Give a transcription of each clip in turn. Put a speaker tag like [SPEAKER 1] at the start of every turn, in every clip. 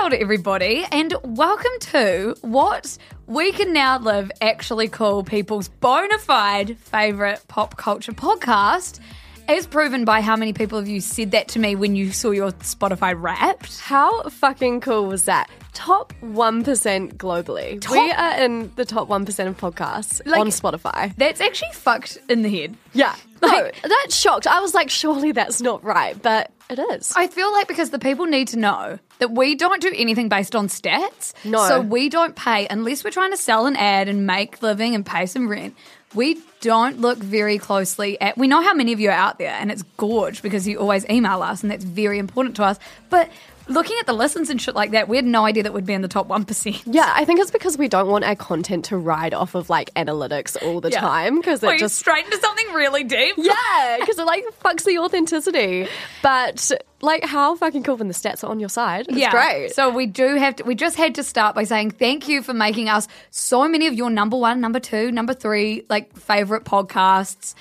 [SPEAKER 1] Kia ora, everybody, and welcome to what we can now live actually call people's bona fide favourite pop culture podcast, as proven by how many people of you said that to me when you saw your Spotify wrapped.
[SPEAKER 2] How fucking cool was that? Top 1% globally. We are in the top 1% of podcasts
[SPEAKER 1] Like-
[SPEAKER 2] on Spotify.
[SPEAKER 1] That's actually fucked in the head.
[SPEAKER 2] Yeah. No,
[SPEAKER 1] Like-
[SPEAKER 2] that shocked. I was like, surely that's not right, but it is.
[SPEAKER 1] I feel like because the people need to know that we don't do anything based on stats.
[SPEAKER 2] No.
[SPEAKER 1] So we don't pay unless we're trying to sell an ad and make living and pay some rent. We don't look very closely at. We know how many of you are out there, and it's gorge because you always email us, and that's very important to us. But looking at the listens and shit like that, we had no idea that we'd be in the top one percent.
[SPEAKER 2] yeah, I think it's because we don't want our content to ride off of like analytics all the time because it just
[SPEAKER 1] straight into something really deep.
[SPEAKER 2] yeah, because it like fucks the authenticity. But like, how fucking cool when the stats are on your side? It's great.
[SPEAKER 1] So we do have to, we just had to start by saying thank you for making us so many of your number one, number two, number three, like favorite podcasts.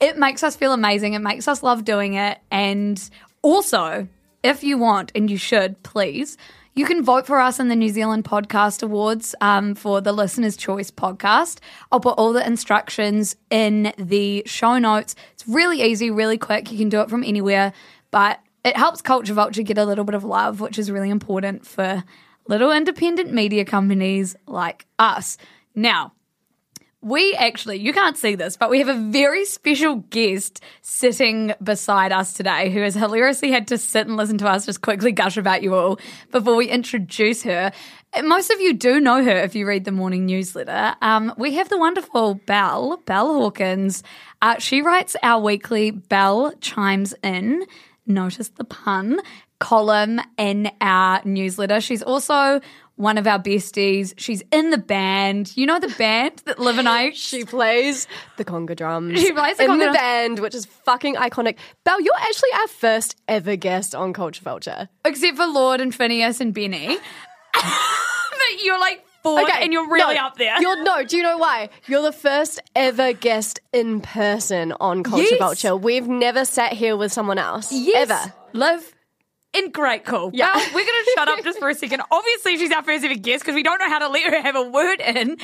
[SPEAKER 1] It makes us feel amazing. It makes us love doing it. And also, if you want, and you should, please, you can vote for us in the New Zealand Podcast Awards um, for the Listener's Choice podcast. I'll put all the instructions in the show notes. It's really easy, really quick. You can do it from anywhere, but it helps Culture Vulture get a little bit of love, which is really important for little independent media companies like us. Now, we actually, you can't see this, but we have a very special guest sitting beside us today who has hilariously had to sit and listen to us just quickly gush about you all before we introduce her. Most of you do know her if you read the morning newsletter. Um, we have the wonderful Bel, Bel Hawkins. Uh, she writes our weekly Bel Chimes In, notice the pun, column in our newsletter. She's also one of our besties. She's in the band. You know the band that Liv and I.
[SPEAKER 2] She plays the conga drums.
[SPEAKER 1] She plays the
[SPEAKER 2] in
[SPEAKER 1] conga
[SPEAKER 2] the
[SPEAKER 1] drums.
[SPEAKER 2] band, which is fucking iconic. Bel, you're actually our first ever guest on Culture Vulture.
[SPEAKER 1] except for Lorde and Phineas and Benny. but you're like fourth and you're really
[SPEAKER 2] no,
[SPEAKER 1] up there.
[SPEAKER 2] You're no. Do you know why? You're the first ever guest in person on Culture
[SPEAKER 1] Yes.
[SPEAKER 2] Vulture. We've never sat here with someone else
[SPEAKER 1] yes.
[SPEAKER 2] ever.
[SPEAKER 1] Liv. In great call.
[SPEAKER 2] Yeah.
[SPEAKER 1] Well, we're going to shut up just for a second. Obviously, she's our first ever guest because we don't know how to let her have a word in.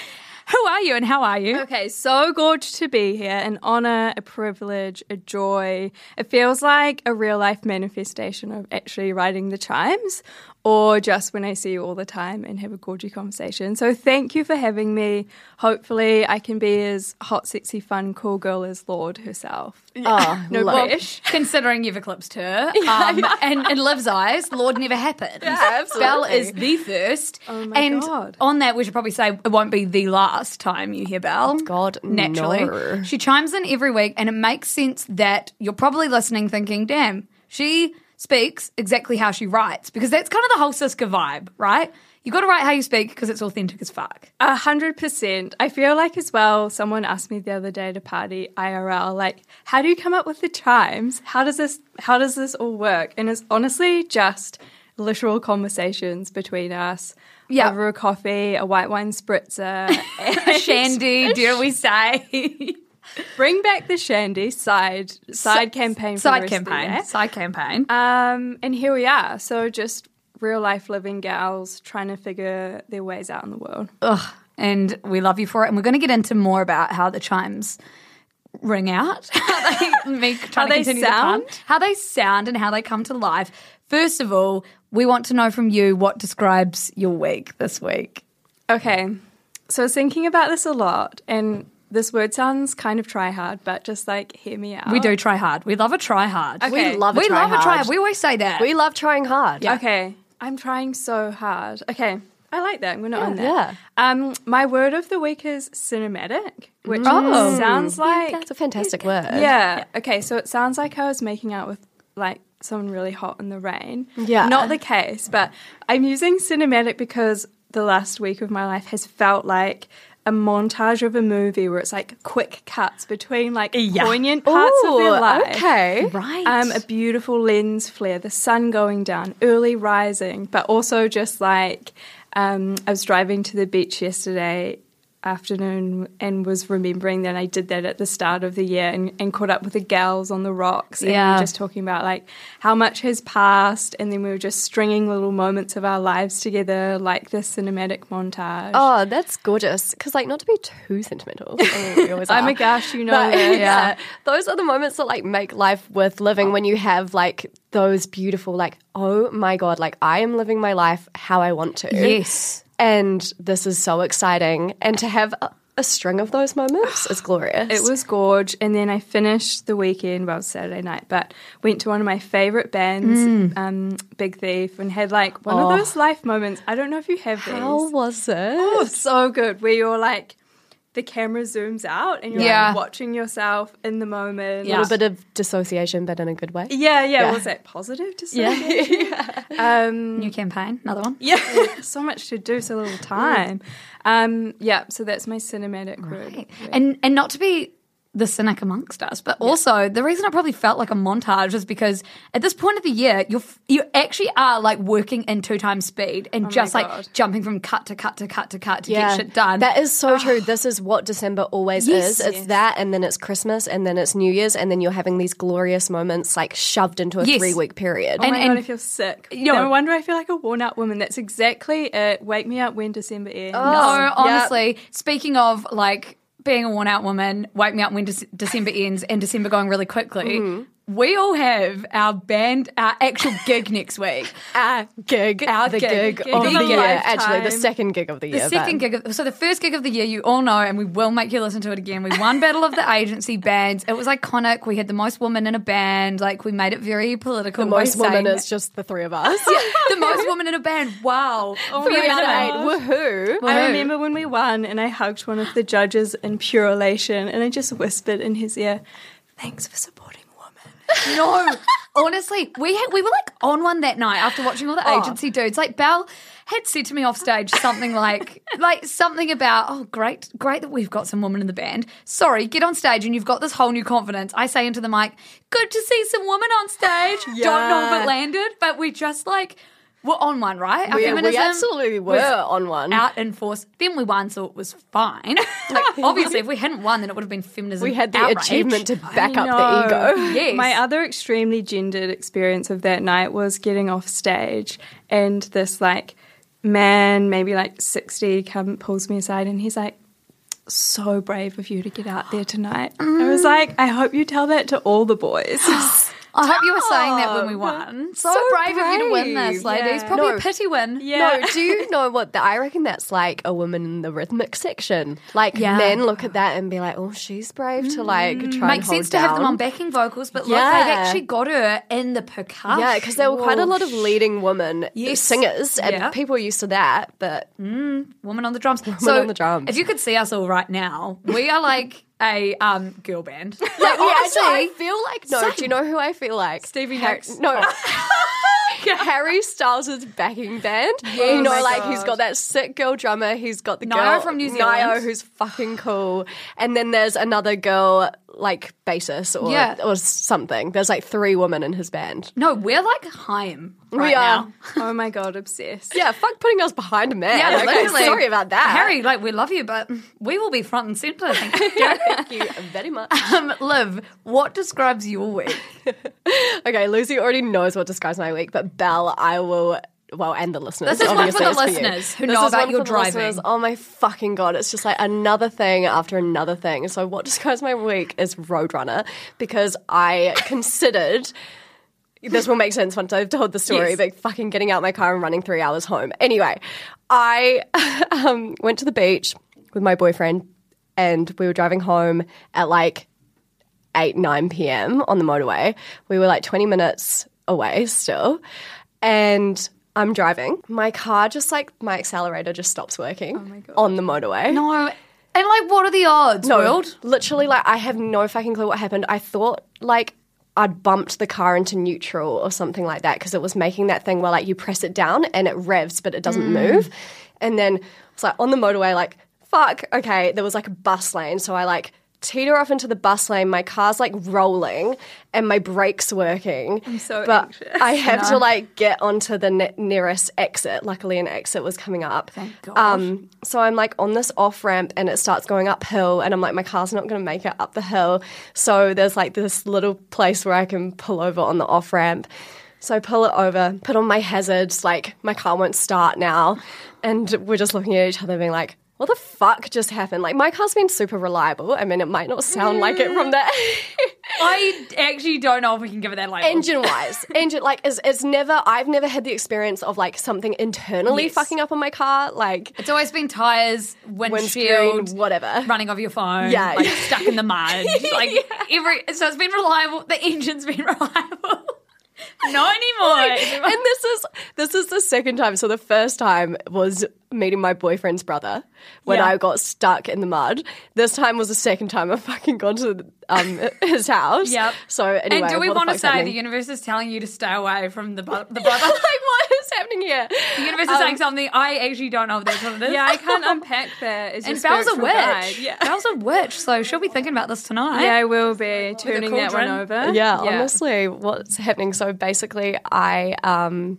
[SPEAKER 1] Who are you and how are you?
[SPEAKER 3] Okay, so gorgeous to be here. An honor, a privilege, a joy. It feels like a real life manifestation of actually writing the chimes, or just when I see you all the time and have a gorgeous conversation. So thank you for having me. Hopefully, I can be as hot, sexy, fun, cool girl as Lorde herself.
[SPEAKER 2] Oh,
[SPEAKER 3] No
[SPEAKER 2] love-
[SPEAKER 3] pressure.
[SPEAKER 1] Considering you've eclipsed her, um, and in Liv's eyes, Lorde never happened.
[SPEAKER 2] Yeah,
[SPEAKER 1] Bel
[SPEAKER 2] absolutely.
[SPEAKER 1] is the first.
[SPEAKER 3] Oh my
[SPEAKER 1] and
[SPEAKER 3] God.
[SPEAKER 1] on that, we should probably say it won't be the last time you hear Bel.
[SPEAKER 2] God,
[SPEAKER 1] naturally.
[SPEAKER 2] no.
[SPEAKER 1] She chimes in every week, and it makes sense that you're probably listening thinking, damn, she speaks exactly how she writes, because that's kind of the whole Siska vibe, right? You got to write how you speak because it's authentic as fuck.
[SPEAKER 3] A hundred percent. I feel like as well. Someone asked me the other day to party IRL, like, how do you come up with the chimes? How does this? How does this all work? And it's honestly just literal conversations between us.
[SPEAKER 1] Yeah.
[SPEAKER 3] over a coffee, a white wine spritzer, and
[SPEAKER 1] Shandy, dare we say?
[SPEAKER 3] bring back the shandy side side campaign. For
[SPEAKER 1] Side
[SPEAKER 3] the rest of the
[SPEAKER 1] campaign. Side campaign.
[SPEAKER 3] Um, and here we are. So just real life living gals trying to figure their ways out in the world.
[SPEAKER 1] Ugh, and we love you for it. And we're going to get into more about how the chimes ring out, how they make to
[SPEAKER 3] they
[SPEAKER 1] continue the
[SPEAKER 3] sound?
[SPEAKER 1] how they sound, and how they come to life. First of all, we want to know from you what describes your week this week.
[SPEAKER 3] Okay. So I was thinking about this a lot, and this word sounds kind of try hard, but just like hear me out.
[SPEAKER 1] We do try hard. We love a try hard.
[SPEAKER 3] Okay.
[SPEAKER 2] We love a
[SPEAKER 1] we
[SPEAKER 2] try
[SPEAKER 1] love a try
[SPEAKER 2] hard.
[SPEAKER 1] hard. We always say that.
[SPEAKER 2] We love trying hard.
[SPEAKER 3] Okay. I'm trying so hard. Okay. I like that. I'm going to own that.
[SPEAKER 2] yeah.
[SPEAKER 3] Um, my word of the week is cinematic, which
[SPEAKER 1] Oh.
[SPEAKER 3] sounds like
[SPEAKER 2] That's a fantastic word.
[SPEAKER 3] yeah. Okay, so it sounds like I was making out with like someone really hot in the rain.
[SPEAKER 2] Yeah.
[SPEAKER 3] Not the case, but I'm using cinematic because the last week of my life has felt like a montage of a movie where it's like quick cuts between like poignant parts of their
[SPEAKER 2] Ooh,
[SPEAKER 3] life.
[SPEAKER 2] okay.
[SPEAKER 1] Right.
[SPEAKER 3] Um, a beautiful lens flare, the sun going down, early rising, but also just like um, I was driving to the beach yesterday afternoon and was remembering that I did that at the start of the year and, and caught up with the gals on the rocks and
[SPEAKER 1] Yeah.
[SPEAKER 3] just talking about like how much has passed and then we were just stringing little moments of our lives together like this cinematic montage.
[SPEAKER 2] Oh, that's gorgeous. Because, like, not to be too sentimental. I mean,
[SPEAKER 3] I'm a gosh, you know
[SPEAKER 2] But,
[SPEAKER 3] this.
[SPEAKER 2] yeah. Those are the moments that like make life worth living when you have like those beautiful like oh my god like I am living my life how I want to.
[SPEAKER 1] Yes.
[SPEAKER 2] And this is so exciting and to have a, a string of those moments is glorious.
[SPEAKER 3] It was gorge, and then I finished the weekend, well, Saturday night, but went to one of my favorite bands, um, Big Thief, and had like one of those life moments. I don't know if you have these.
[SPEAKER 2] How was it?
[SPEAKER 3] Oh, so good. Where you're like, the camera zooms out and you're
[SPEAKER 1] Yeah.
[SPEAKER 3] like watching yourself in the moment.
[SPEAKER 2] a little bit of dissociation, but in a good way.
[SPEAKER 3] Yeah, yeah. Was that positive to say? um,
[SPEAKER 1] New campaign, another one.
[SPEAKER 3] yeah. so much to do, so little time. Um, yeah, so that's my cinematic word.
[SPEAKER 1] Right. And and not to be the cynic amongst us, but also the reason it probably felt like a montage is because at this point of the year, you're f- you actually are like working in two times speed and oh just like
[SPEAKER 3] God.
[SPEAKER 1] jumping from cut to cut to cut to cut to get shit done.
[SPEAKER 2] That is so ah. true. This is what December always
[SPEAKER 1] Yes.
[SPEAKER 2] is. It's that, and then it's Christmas, and then it's New Year's, and then you're having these glorious moments like shoved into a
[SPEAKER 1] Yes.
[SPEAKER 2] three week period.
[SPEAKER 3] Oh
[SPEAKER 1] And-
[SPEAKER 3] my
[SPEAKER 1] and-
[SPEAKER 3] god, I feel sick.
[SPEAKER 1] You know-
[SPEAKER 3] no wonder I feel like a worn out woman. That's exactly it. Wake me up when December ends.
[SPEAKER 1] Oh, no, honestly, speaking of like being a worn out woman, wake me up when Dec- December ends and December going really quickly.
[SPEAKER 2] Mm-hmm.
[SPEAKER 1] We all have our band, our actual gig next week.
[SPEAKER 2] our gig,
[SPEAKER 1] Our
[SPEAKER 2] the
[SPEAKER 1] gig.
[SPEAKER 2] gig,
[SPEAKER 1] Gig
[SPEAKER 2] of
[SPEAKER 1] of
[SPEAKER 2] the year.
[SPEAKER 3] lifetime.
[SPEAKER 2] Actually, the second gig of the year.
[SPEAKER 1] The second
[SPEAKER 2] but-
[SPEAKER 1] gig, of, the so the first gig of the year, you all know, and we will make you listen to it again. We won Battle of the Agency bands. It was iconic. We had the most women in a band. Like we made it very political.
[SPEAKER 2] The most women
[SPEAKER 1] saying-
[SPEAKER 2] is just the three of us.
[SPEAKER 1] the most women in a band. Wow,
[SPEAKER 2] Three
[SPEAKER 1] Very
[SPEAKER 2] out of eight. Woohoo!
[SPEAKER 3] I remember when we won and I hugged one of the judges in pure elation and I just whispered in his ear, Thanks for supporting women.
[SPEAKER 1] No, honestly, we had, we were like on one that night after watching all the
[SPEAKER 2] Oh.
[SPEAKER 1] agency dudes. Like Bel had said to me off stage something like like something about oh great great that we've got some women in the band. Sorry, get on stage and you've got this whole new confidence. I say into the mic, good to see some women on stage. Don't know if it landed, but we just like we're on one, right? Our
[SPEAKER 2] We, we
[SPEAKER 1] feminism
[SPEAKER 2] absolutely were
[SPEAKER 1] was
[SPEAKER 2] on one.
[SPEAKER 1] Out in force. Then we won, so it was fine. like, obviously, if we hadn't won, then it would have been feminism.
[SPEAKER 2] we had the
[SPEAKER 1] outrage.
[SPEAKER 2] achievement to back
[SPEAKER 3] I
[SPEAKER 2] up the ego.
[SPEAKER 1] Yes.
[SPEAKER 3] My other extremely gendered experience of that night was getting off stage and this like man, maybe like 60, come pulls me aside and he's like, so brave of you to get out there tonight. I was mm. like, I hope you tell that to all the boys.
[SPEAKER 1] I hope you were saying that when we won. So,
[SPEAKER 2] So
[SPEAKER 1] brave, of you to win this, ladies.
[SPEAKER 3] Yeah.
[SPEAKER 1] Probably
[SPEAKER 2] No.
[SPEAKER 1] a pity win.
[SPEAKER 3] Yeah.
[SPEAKER 2] No, do you know what? The, I reckon that's like a woman in the rhythmic section. Like
[SPEAKER 1] Yeah.
[SPEAKER 2] men look at that and be like, "Oh, she's brave to like mm. try and
[SPEAKER 1] Makes sense to have them on backing vocals, but look,
[SPEAKER 2] Yeah.
[SPEAKER 1] they've actually got her in the percussion.
[SPEAKER 2] Yeah, because there were quite a lot of leading women
[SPEAKER 1] Yes.
[SPEAKER 2] singers, and
[SPEAKER 1] Yeah.
[SPEAKER 2] people are used to that. But mm,
[SPEAKER 1] woman on the drums. so
[SPEAKER 2] on the drums.
[SPEAKER 1] If you could see us all right now, we are like a um, girl band. Like,
[SPEAKER 2] Yeah,
[SPEAKER 1] honestly,
[SPEAKER 2] actually, I feel like no. Do you know who I feel like?
[SPEAKER 3] Stevie
[SPEAKER 2] Har-
[SPEAKER 3] Nicks.
[SPEAKER 2] No. Harry Styles' backing band. you know,
[SPEAKER 3] my
[SPEAKER 2] like he's got that sick girl drummer. He's got the
[SPEAKER 1] Nio
[SPEAKER 2] girl
[SPEAKER 1] from New
[SPEAKER 2] Nio,
[SPEAKER 1] Zealand.
[SPEAKER 2] who's fucking cool. And then there's another girl, like bassist or
[SPEAKER 1] Yeah.
[SPEAKER 2] or something. There's like three women in his band.
[SPEAKER 1] no, we're like Haim right
[SPEAKER 2] we are.
[SPEAKER 1] now.
[SPEAKER 3] oh my God, obsessed.
[SPEAKER 2] Yeah, fuck putting us behind a man.
[SPEAKER 1] Yeah,
[SPEAKER 2] okay,
[SPEAKER 1] literally.
[SPEAKER 2] sorry about that.
[SPEAKER 1] Harry, like we love you, but we will be front and center. Thank you.
[SPEAKER 2] Thank you very much.
[SPEAKER 1] um, Liv, what describes your week?
[SPEAKER 2] Okay, Lucy already knows what describes my week, but Bel, I will. Well, and the listeners.
[SPEAKER 1] This is one for the listeners who
[SPEAKER 2] This
[SPEAKER 1] know
[SPEAKER 2] is
[SPEAKER 1] about your
[SPEAKER 2] for
[SPEAKER 1] driving.
[SPEAKER 2] listeners. Oh my fucking god! It's just like another thing after another thing. So what describes my week is Roadrunner because I considered. This will make sense once I've told the story,
[SPEAKER 1] Yes.
[SPEAKER 2] but fucking getting out my car and running three hours home. Anyway, I um, went to the beach with my boyfriend and we were driving home at like 8, 9 p.m. on the motorway. We were like 20 minutes away still. And I'm driving. My car just like my accelerator just stops working
[SPEAKER 3] Oh
[SPEAKER 2] on the motorway.
[SPEAKER 1] No. And like, what are the odds,
[SPEAKER 2] No,
[SPEAKER 1] world?
[SPEAKER 2] literally, like I have no fucking clue what happened. I thought like I'd bumped the car into neutral or something like that because it was making that thing where like you press it down and it revs but it doesn't mm. move. And then it's like on the motorway, like fuck. Okay, there was like a bus lane, so I like teeter off into the bus lane. My car's like rolling and my brakes working. I'm
[SPEAKER 3] so
[SPEAKER 2] but
[SPEAKER 3] anxious.
[SPEAKER 2] I have to like get onto the ne- nearest exit. Luckily, an exit was coming up.
[SPEAKER 1] Thank God.
[SPEAKER 2] Um, so I'm like on this off ramp and it starts going uphill, and I'm like, my car's not going to make it up the hill. So there's like this little place where I can pull over on the off ramp. So I pull it over, put on my hazards, like my car won't start now. And we're just looking at each other, being like, what the fuck just happened? Like, my car's been super reliable. I mean, it might not sound like it from that.
[SPEAKER 1] I actually don't know if we can give it that label.
[SPEAKER 2] engine wise engine like it's, it's never i've never had the experience of like something internally
[SPEAKER 1] Yes.
[SPEAKER 2] fucking up on my car like
[SPEAKER 1] It's always been tires,
[SPEAKER 2] windscreen
[SPEAKER 1] windshield,
[SPEAKER 2] whatever
[SPEAKER 1] running off your phone,
[SPEAKER 2] Yeah.
[SPEAKER 1] like stuck in the mud. Like every so it's been reliable. The engine's been reliable. Not anymore.
[SPEAKER 2] and this is this is the second time so the first time was meeting my boyfriend's brother when
[SPEAKER 1] Yeah.
[SPEAKER 2] i got stuck in the mud this time was the second time i've fucking gone to um, his house
[SPEAKER 1] Yep.
[SPEAKER 2] so anyway
[SPEAKER 1] and do we want to say the universe is telling you to stay away from the bu- the
[SPEAKER 2] like
[SPEAKER 1] brother?
[SPEAKER 2] what is happening here
[SPEAKER 1] The universe
[SPEAKER 2] Um,
[SPEAKER 1] is saying something. I actually don't know if that's what it is.
[SPEAKER 3] Yeah, I can't unpack that. As your
[SPEAKER 1] And Bel's a
[SPEAKER 3] spiritual
[SPEAKER 1] witch.
[SPEAKER 3] guide. Yeah.
[SPEAKER 1] Bel's a witch, so she'll be thinking about this tonight.
[SPEAKER 3] Yeah, I will be turning that one over.
[SPEAKER 2] yeah, honestly, what's happening? So basically, I um.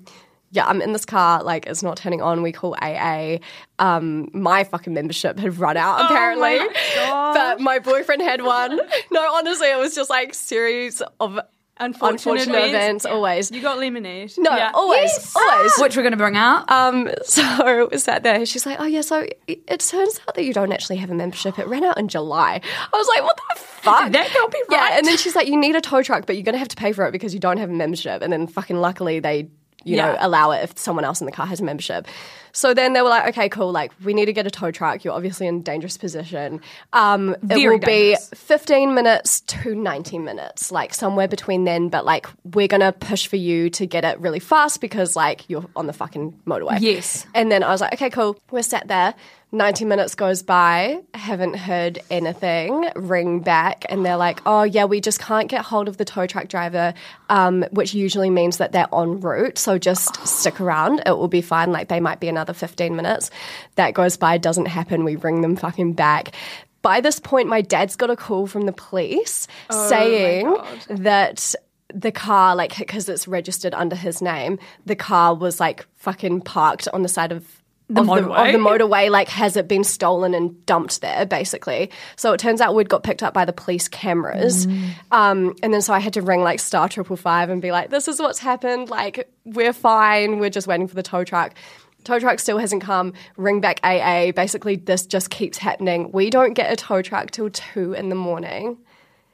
[SPEAKER 2] Yeah, I'm in this car, like it's not turning on. We call AA. Um, my fucking membership had run out apparently, but my boyfriend had one. No, honestly, it was just like series of
[SPEAKER 3] Unfortunate,
[SPEAKER 2] unfortunate events. Always,
[SPEAKER 3] You got lemonade.
[SPEAKER 2] no,
[SPEAKER 3] Yeah.
[SPEAKER 2] always, always.
[SPEAKER 1] Which we're going to bring out.
[SPEAKER 2] Um, so we sat there. She's like, "Oh yeah." So it, it turns out that you don't actually have a membership. It ran out in July. I was like, "What the fuck?"
[SPEAKER 1] That can't be right."
[SPEAKER 2] Yeah, and then she's like, "You need a tow truck, but you're gonna have to pay for it because you don't have a membership." And then fucking luckily they, you know, allow it if someone else in the car has a membership. So then they were like, "Okay, cool. Like we need to get a tow truck. You're obviously in a dangerous position. Um, it
[SPEAKER 1] Very
[SPEAKER 2] will
[SPEAKER 1] dangerous.
[SPEAKER 2] be 15 minutes to 90 minutes, like somewhere between then. But like we're gonna push for you to get it really fast because like you're on the fucking motorway."
[SPEAKER 1] Yes.
[SPEAKER 2] And then I was like, okay, cool. We're sat there. 90 minutes goes by, haven't heard anything, ring back, and they're like, oh, yeah, we just can't get hold of the tow truck driver, um, which usually means that they're en route. So just stick around. It will be fine. Like, they might be another 15 minutes. That goes by, doesn't happen. We ring them fucking back. By this point, my dad's got a call from the police saying that the car, like, because it's registered under his name, the car was like fucking parked on the side of
[SPEAKER 1] The
[SPEAKER 2] of
[SPEAKER 1] motorway.
[SPEAKER 2] of the motorway. Like, has it been stolen and dumped there, basically? So it turns out we'd got picked up by the police cameras.
[SPEAKER 1] Mm.
[SPEAKER 2] Um, and then so I had to ring like Star Triple Five and be like, this is what's happened. Like, we're fine. We're just waiting for the tow truck. Tow truck still hasn't come. Ring back AA. Basically, this just keeps happening. We don't get a tow truck till two in the morning.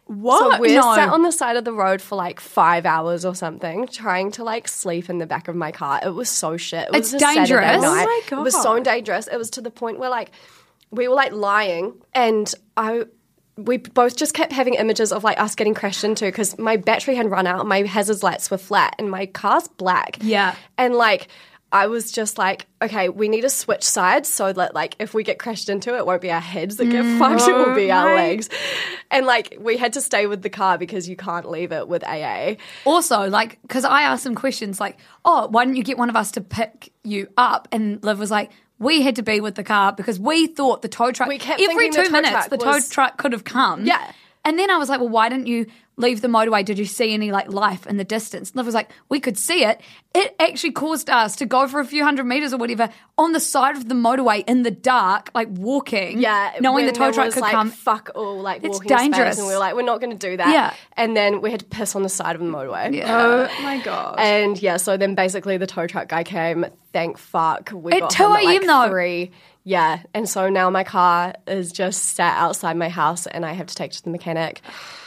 [SPEAKER 1] What?
[SPEAKER 2] So we're
[SPEAKER 1] no.
[SPEAKER 2] sat on the side of the road for like five hours or something, trying to like sleep in the back of my car. It was so shit. It was
[SPEAKER 1] It's dangerous. Oh
[SPEAKER 2] night.
[SPEAKER 3] my oh
[SPEAKER 2] It was so dangerous. It was to the point where like we were like lying, and I. We both just kept having images of like us getting crashed into because my battery had run out, my hazards lights were flat, and my car's black.
[SPEAKER 1] Yeah.
[SPEAKER 2] and like I was just like, okay, we need to switch sides so that like if we get crashed into it, it won't be our heads that get mm. fucked, it will be our
[SPEAKER 3] my-
[SPEAKER 2] legs. And like we had to stay with the car because you can't leave it with AA.
[SPEAKER 1] Also, like, because I asked some questions like, oh, why didn't you get one of us to pick you up? And Liv was like, we had to be with the car because we thought the tow truck,
[SPEAKER 2] We kept
[SPEAKER 1] every
[SPEAKER 2] thinking the
[SPEAKER 1] two minutes,
[SPEAKER 2] truck
[SPEAKER 1] the tow truck could have come.
[SPEAKER 2] Yeah.
[SPEAKER 1] And then I was like, well, why didn't you leave the motorway? Did you see any like life in the distance? Liv was like, we could see it. It actually caused us to go for a few hundred meters or whatever on the side of the motorway in the dark, like walking.
[SPEAKER 2] Yeah,
[SPEAKER 1] Knowing the tow truck
[SPEAKER 2] was,
[SPEAKER 1] could
[SPEAKER 2] like,
[SPEAKER 1] come.
[SPEAKER 2] Fuck all, like
[SPEAKER 1] It's
[SPEAKER 2] walking
[SPEAKER 1] dangerous.
[SPEAKER 2] space, and we were like, we're not going to do that.
[SPEAKER 1] Yeah.
[SPEAKER 2] and then we had to piss on the side of the motorway.
[SPEAKER 3] Oh my god.
[SPEAKER 2] And yeah, so then basically the tow truck guy came. Thank fuck. We
[SPEAKER 1] At
[SPEAKER 2] got
[SPEAKER 1] 2
[SPEAKER 2] home at like
[SPEAKER 1] a.m. though.
[SPEAKER 2] three. Yeah, and so now my car is just sat outside my house, and I have to take it to the mechanic.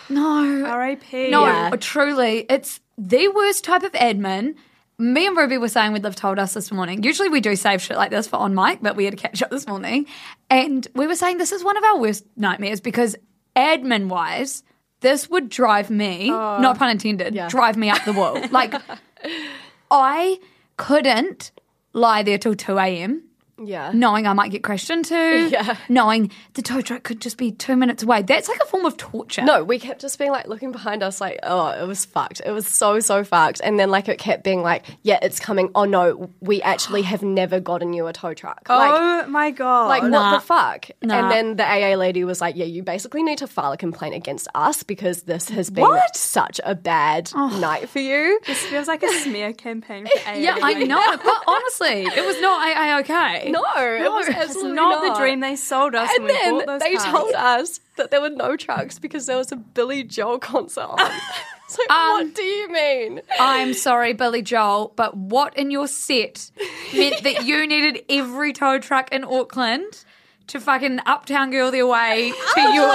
[SPEAKER 1] No.
[SPEAKER 3] R.A.P.
[SPEAKER 1] No,
[SPEAKER 2] Yeah.
[SPEAKER 1] truly, it's the worst type of admin. Me and Ruby were saying we'd have told us this morning. Usually we do save shit like this for on mic, but we had to catch up this morning. And we were saying this is one of our worst nightmares because admin wise, this would drive me, oh. not pun intended,
[SPEAKER 2] Yeah.
[SPEAKER 1] drive me up the wall. Like, I couldn't lie there till 2 a.m.
[SPEAKER 2] Yeah.
[SPEAKER 1] knowing I might get crashed into,
[SPEAKER 2] Yeah.
[SPEAKER 1] knowing the tow truck could just be two minutes away. That's like a form of torture.
[SPEAKER 2] No, we kept just being like looking behind us, like, oh, it was fucked. It was so, so fucked. And then, like, it kept being like, yeah, it's coming. Oh, no, we actually have never gotten you a tow truck. Oh like,
[SPEAKER 3] oh my god!
[SPEAKER 2] like
[SPEAKER 1] Nah.
[SPEAKER 2] what the fuck?
[SPEAKER 1] Nah.
[SPEAKER 2] And then the AA lady was like, yeah, you basically need to file a complaint against us because this has been
[SPEAKER 1] What?
[SPEAKER 2] such a bad oh. night for you.
[SPEAKER 3] this feels like a smear campaign for AA.
[SPEAKER 1] Yeah, I know. But honestly, it was not AA okay.
[SPEAKER 2] No, it was
[SPEAKER 3] It's not,
[SPEAKER 2] not
[SPEAKER 3] the dream they sold us
[SPEAKER 2] And
[SPEAKER 3] when
[SPEAKER 2] then they
[SPEAKER 3] cars.
[SPEAKER 2] told us that there were no trucks because there was a Billy Joel concert on. It's
[SPEAKER 1] Um,
[SPEAKER 2] what do you mean?
[SPEAKER 1] I'm sorry, Billy Joel, but what in your set meant that you needed every tow truck in Auckland to fucking uptown girl their way to your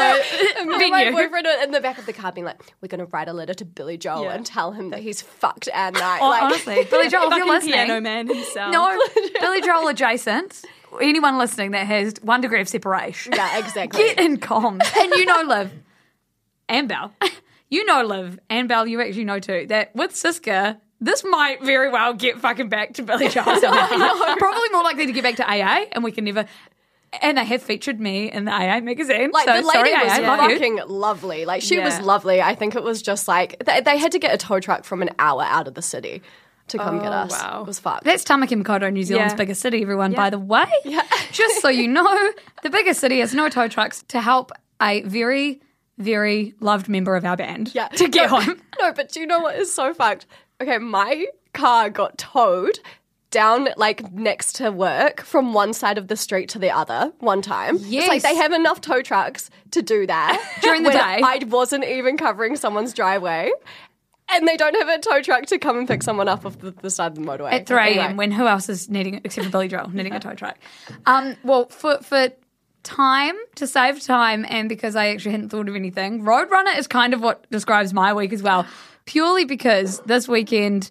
[SPEAKER 2] And me and my boyfriend in the back of the car being like, we're going to write a letter to Billy Joel
[SPEAKER 3] Yeah.
[SPEAKER 2] and tell him that he's fucked our night.
[SPEAKER 1] Hon-
[SPEAKER 2] like,
[SPEAKER 1] Honestly, Billy Joel, if you're listening,
[SPEAKER 3] piano man himself.
[SPEAKER 1] no, Billy Joel adjacent. Anyone listening that has one degree of separation,
[SPEAKER 2] Yeah, exactly.
[SPEAKER 1] get in comms. And you know, Liv and Bel, you know, Liv and Bel, you actually know too that with Siska. This might very well get fucking back to Billy Joel somehow. Probably more likely to get back to AA, and we can never. And they have featured me in the AA magazine.
[SPEAKER 2] Like
[SPEAKER 1] so
[SPEAKER 2] the lady
[SPEAKER 1] sorry,
[SPEAKER 2] was
[SPEAKER 1] AA, love you.
[SPEAKER 2] fucking lovely. Like she was lovely. I think it was just like they, they had to get a tow truck from an hour out of the city to come get oh, us.
[SPEAKER 3] wow.
[SPEAKER 2] It was fucked.
[SPEAKER 1] That's Tamaki Makaurau, New Zealand's
[SPEAKER 3] Yeah.
[SPEAKER 1] biggest city, everyone, by the way. Just so you know, the biggest city has no tow trucks to help a very, very loved member of our band
[SPEAKER 2] yeah.
[SPEAKER 1] to get
[SPEAKER 2] no,
[SPEAKER 1] home.
[SPEAKER 2] No, but do you know what is so fucked? Okay, my car got towed down like next to work from one side of the street to the other one time. It's like they have enough tow trucks to do that
[SPEAKER 1] During the day.
[SPEAKER 2] I wasn't even covering someone's driveway. And they don't have a tow truck to come and pick someone up off the, the side of the motorway.
[SPEAKER 1] At 3 a.m.
[SPEAKER 2] Anyway.
[SPEAKER 1] when who else is needing, except for Billy Joel, needing a tow truck. Um, well, for, for time, to save time, and because I actually hadn't thought of anything, Roadrunner is kind of what describes my week as well. Purely because this weekend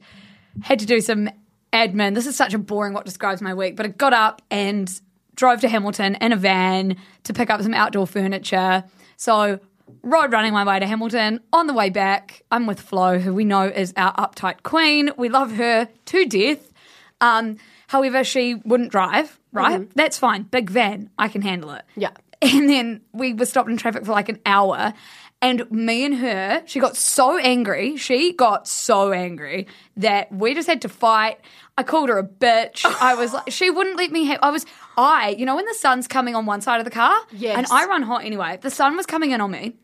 [SPEAKER 1] had to do some admin. This is such a boring what describes my week, but I got up and drove to Hamilton in a van to pick up some outdoor furniture. So road running my way to Hamilton. On the way back, I'm with Flo, who we know is our uptight queen. We love her to death. Um, however, she wouldn't drive, right? That's fine. Big van. I can handle it.
[SPEAKER 2] Yeah.
[SPEAKER 1] And then we were stopped in traffic for like an hour. And me and her, she got so angry. She got so angry that we just had to fight. I called her a bitch. I was like, she wouldn't let me have, I was, I, you know, when the sun's coming on one side of the car?
[SPEAKER 2] Yes.
[SPEAKER 1] And I run hot anyway. The sun was coming in on me.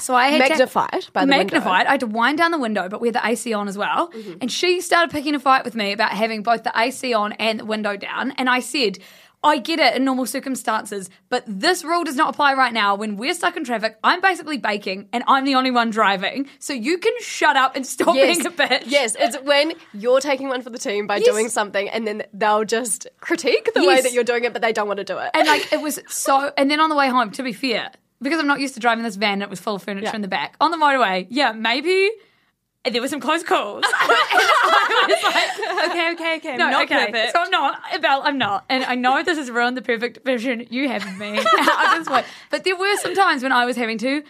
[SPEAKER 1] So I had
[SPEAKER 2] Magnified
[SPEAKER 1] to,
[SPEAKER 2] by the window.
[SPEAKER 1] magnified. I had to wind down the window, but we had the AC on as well.
[SPEAKER 2] Mm-hmm.
[SPEAKER 1] And she started picking a fight with me about having both the AC on and the window down. And I said, I get it in normal circumstances, but this rule does not apply right now. When we're stuck in traffic, I'm basically baking and I'm the only one driving. So you can shut up and stop
[SPEAKER 2] Yes.
[SPEAKER 1] being a bitch.
[SPEAKER 2] Yes, it's when you're taking one for the team by
[SPEAKER 1] Yes.
[SPEAKER 2] doing something and then they'll just critique the way that you're doing it, but they don't want to do it.
[SPEAKER 1] And like it was so. And then on the way home, to be fair, because I'm not used to driving this van, it was full of furniture
[SPEAKER 2] Yeah.
[SPEAKER 1] in the back. On the motorway, yeah, maybe there were some close calls. I was like,
[SPEAKER 3] Okay, okay, okay.
[SPEAKER 1] no,
[SPEAKER 3] not
[SPEAKER 1] okay.
[SPEAKER 3] perfect.
[SPEAKER 1] So I'm not, Bel, I'm not. And I know this has ruined the perfect vision you have of me at this point. But there were some times when I was having to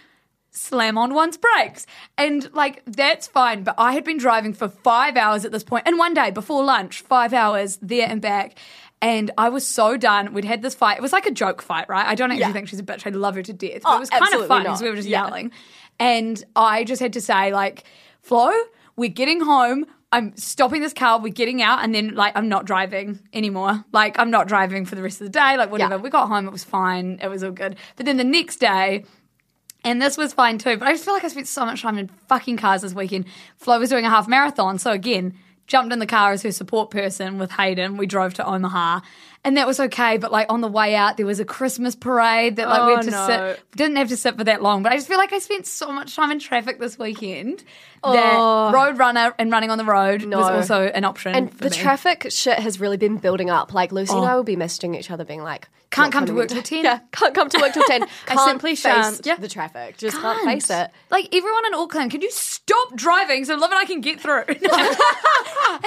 [SPEAKER 1] slam on one's brakes. And like, that's fine. But I had been driving for five hours at this point. and one day before lunch, five hours there and back. And I was so done. We'd had this fight. It was like a joke fight, right? I don't actually
[SPEAKER 2] Yeah.
[SPEAKER 1] think she's a bitch. I love her to death. But
[SPEAKER 2] Oh,
[SPEAKER 1] it was kind of fun because we were just
[SPEAKER 2] Yeah.
[SPEAKER 1] yelling. And I just had to say, like, Flo, we're getting home. I'm stopping this car. We're getting out, and then like I'm not driving anymore. Like I'm not driving for the rest of the day. Like whatever.
[SPEAKER 2] Yeah.
[SPEAKER 1] We got home. It was fine. It was all good. But then the next day. And this was fine too, but I just feel like I spent so much time in fucking cars this weekend. Flo was doing a half marathon, so again, jumped in the car as her support person with Hayden. We drove to Omaha, and that was okay. But like on the way out, there was a Christmas parade that like we
[SPEAKER 3] Oh,
[SPEAKER 1] had to
[SPEAKER 3] no.
[SPEAKER 1] sit didn't have to sit for that long, but I just feel like I spent so much time in traffic this weekend
[SPEAKER 2] Oh.
[SPEAKER 1] that road runner and running on the road was also an option.
[SPEAKER 2] And the
[SPEAKER 1] me.
[SPEAKER 2] traffic shit has really been building up. Like Lucy and oh. I will be messaging each other, being like,
[SPEAKER 1] Can't come to work till 10."
[SPEAKER 2] Yeah, can't come to work till ten. Can't
[SPEAKER 3] simply
[SPEAKER 2] face.
[SPEAKER 1] Yeah.
[SPEAKER 2] the traffic. Just can't, face it.
[SPEAKER 1] Like everyone in Auckland, can you stop driving so Liv and I can get through? and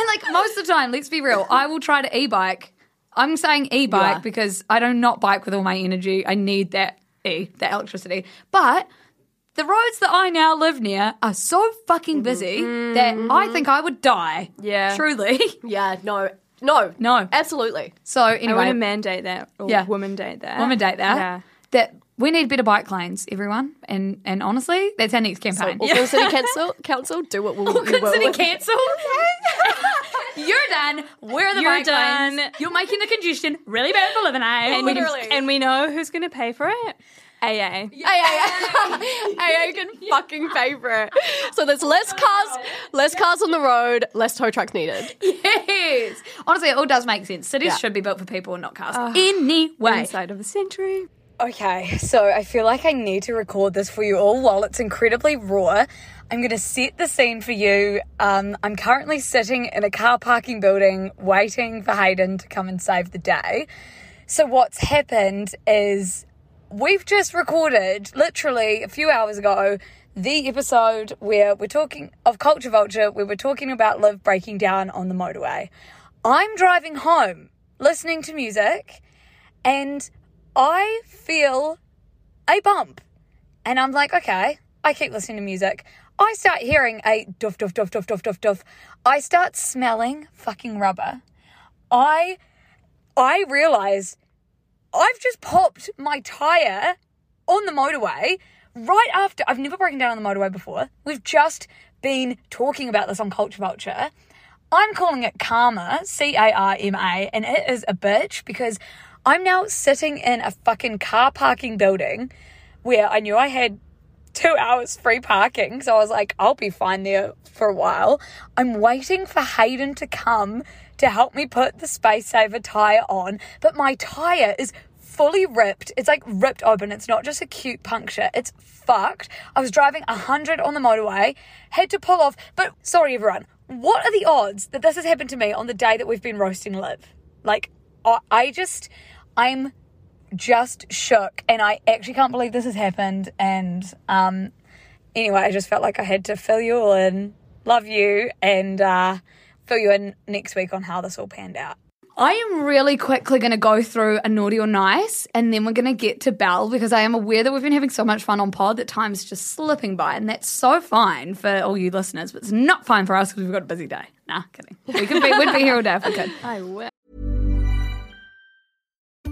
[SPEAKER 1] like most of the time, let's be real, I will try to e-bike. I'm saying e-bike because I do not bike with all my energy. I need that e, that electricity. But the roads that I now live near are so fucking mm-hmm. busy mm-hmm. that I mm-hmm. think I would die.
[SPEAKER 3] Yeah.
[SPEAKER 1] Truly.
[SPEAKER 2] Yeah, no, no,
[SPEAKER 1] No.
[SPEAKER 2] absolutely.
[SPEAKER 1] So anyway.
[SPEAKER 3] I want to mandate that. Or
[SPEAKER 1] Yeah.
[SPEAKER 3] woman date that.
[SPEAKER 1] woman date that.
[SPEAKER 3] Yeah.
[SPEAKER 1] That we need better bike lanes, everyone. And and honestly, that's our next campaign.
[SPEAKER 2] Auckland City Council, Council, do what will you
[SPEAKER 1] Auckland. City cancel. You're done. We're the
[SPEAKER 3] You're
[SPEAKER 1] bike lanes.
[SPEAKER 3] done.
[SPEAKER 1] You're making the congestion really bad for living?
[SPEAKER 3] And,
[SPEAKER 2] Literally.
[SPEAKER 3] and we know who's going to pay for it. AA.
[SPEAKER 2] Hey, hey, hey, hey, can fucking pay for it. So there's less cars, less cars on the road, less tow trucks needed.
[SPEAKER 1] Yes. Honestly, it all does make sense. Cities
[SPEAKER 2] Yeah.
[SPEAKER 1] should be built for people and not cars. Ah, anyway.
[SPEAKER 3] Inside of a century.
[SPEAKER 4] Okay, so I feel like I need to record this for you all while it's incredibly raw. I'm going to set the scene for you. Um, I'm currently sitting in a car parking building waiting for Hayden to come and save the day. So, what's happened is we've just recorded, literally a few hours ago, the episode where we're talking of Culture Vulture, where we're talking about Liv breaking down on the motorway. I'm driving home listening to music and I feel a bump. And I'm like, okay, I keep listening to music. I start hearing a doof, doof, doof, doof, doof, doof, doof. I start smelling fucking rubber. I, I realize I've just popped my tire on the motorway right after I've never broken down on the motorway before. We've just been talking about this on Culture Vulture. I'm calling it karma, C A R M A, and it is a bitch because I'm now sitting in a fucking car parking building where I knew I had two hours free parking. So I was like, I'll be fine there for a while. I'm waiting for Hayden to come to help me put the Space Saver tire on, but my tire is fully ripped. It's like ripped open. It's not just a cute puncture. It's fucked. I was driving 100 on the motorway, had to pull off. But sorry, everyone. What are the odds that this has happened to me on the day that we've been roasting live? Like, I, I just, I'm just shook and I actually can't believe this has happened. And um, anyway, I just felt like I had to fill you all in, love you, and uh, fill you in next week on how this all panned out.
[SPEAKER 1] I am really quickly going to go through a naughty or nice, and then we're going to get to Bel because I am aware that we've been having so much fun on pod that time's just slipping by, and that's so fine for all you listeners, but it's not fine for us because we've got a busy day. Nah, kidding. We could be, we'd be here all day if we could.
[SPEAKER 3] I will.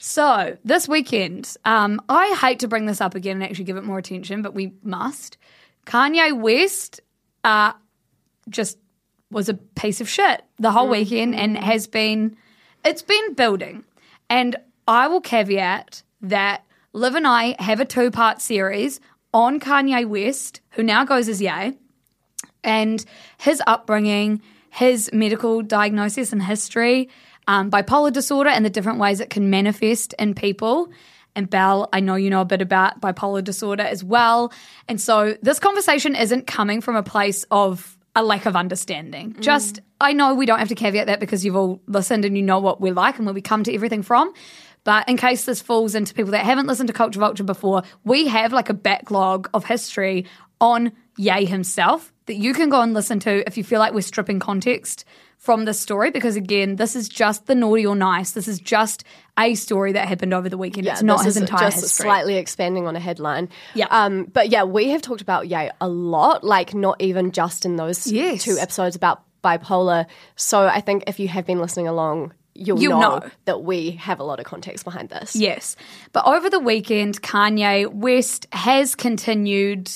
[SPEAKER 1] So this weekend, um, I hate to bring this up again and actually give it more attention, but we must. Kanye West uh, just was a piece of shit the whole weekend and has been, it's been building. And I will caveat that Liv and I have a two part series on Kanye West, who now goes as Ye, and his upbringing, his medical diagnosis and history, um, bipolar disorder, and the different ways it can manifest in people. And Bel, I know you know a bit about bipolar disorder as well. And so this conversation isn't coming from a place of a lack of understanding. Just, I know we don't have to caveat that because you've all listened and you know what we're like and where we come to everything from. But in case this falls into people that haven't listened to Culture Vulture before, we have like a backlog of history on Ye himself that you can go and listen to if you feel like we're stripping context from this story. Because again, this is just the naughty or nice. This is just a story that happened over the weekend. Yeah, it's not his
[SPEAKER 2] is
[SPEAKER 1] entire
[SPEAKER 2] just
[SPEAKER 1] history.
[SPEAKER 2] slightly expanding on a headline.
[SPEAKER 1] Yeah.
[SPEAKER 2] Um, but yeah, we have talked about Ye a lot, like not even just in those
[SPEAKER 1] Yes.
[SPEAKER 2] two episodes about bipolar. So I think if you have been listening along, you'll,
[SPEAKER 1] You'll
[SPEAKER 2] know,
[SPEAKER 1] know.
[SPEAKER 2] that we have a lot of context behind this.
[SPEAKER 1] Yes. But over the weekend, Kanye West has continued,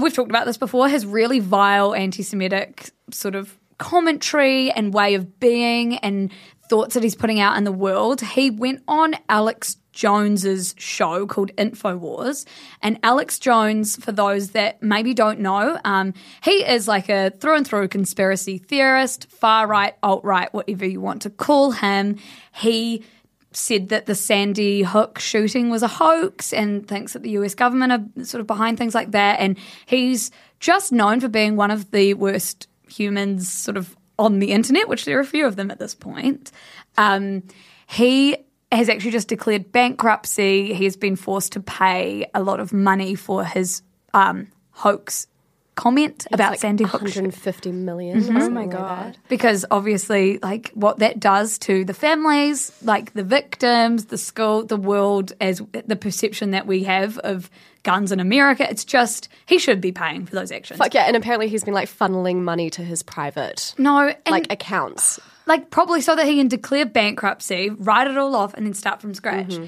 [SPEAKER 1] we've talked about this before, his really vile anti Semitic sort of commentary and way of being and thoughts that he's putting out in the world. He went on Alex Jones's show called InfoWars. And Alex Jones, for those that maybe don't know, um, he is like a through and through conspiracy theorist, far right, alt right, whatever you want to call him. He said that the Sandy Hook shooting was a hoax and thinks that the US government are sort of behind things like that. And he's just known for being one of the worst humans sort of on the internet, which there are a few of them at this point. Um, he has actually just declared bankruptcy. He has been forced to pay a lot of money for his um, hoax comment about
[SPEAKER 2] like
[SPEAKER 1] Sandy Hook.
[SPEAKER 2] 150 million. Mm-hmm. Oh my god.
[SPEAKER 1] because obviously like what that does to the families like the victims the school the world as the perception that we have of guns in america it's just he should be paying for those actions
[SPEAKER 2] Fuck yeah, and apparently he's been like funneling money to his private
[SPEAKER 1] no
[SPEAKER 2] like accounts.
[SPEAKER 1] like probably so that he can declare bankruptcy write it all off and then start from scratch mm-hmm.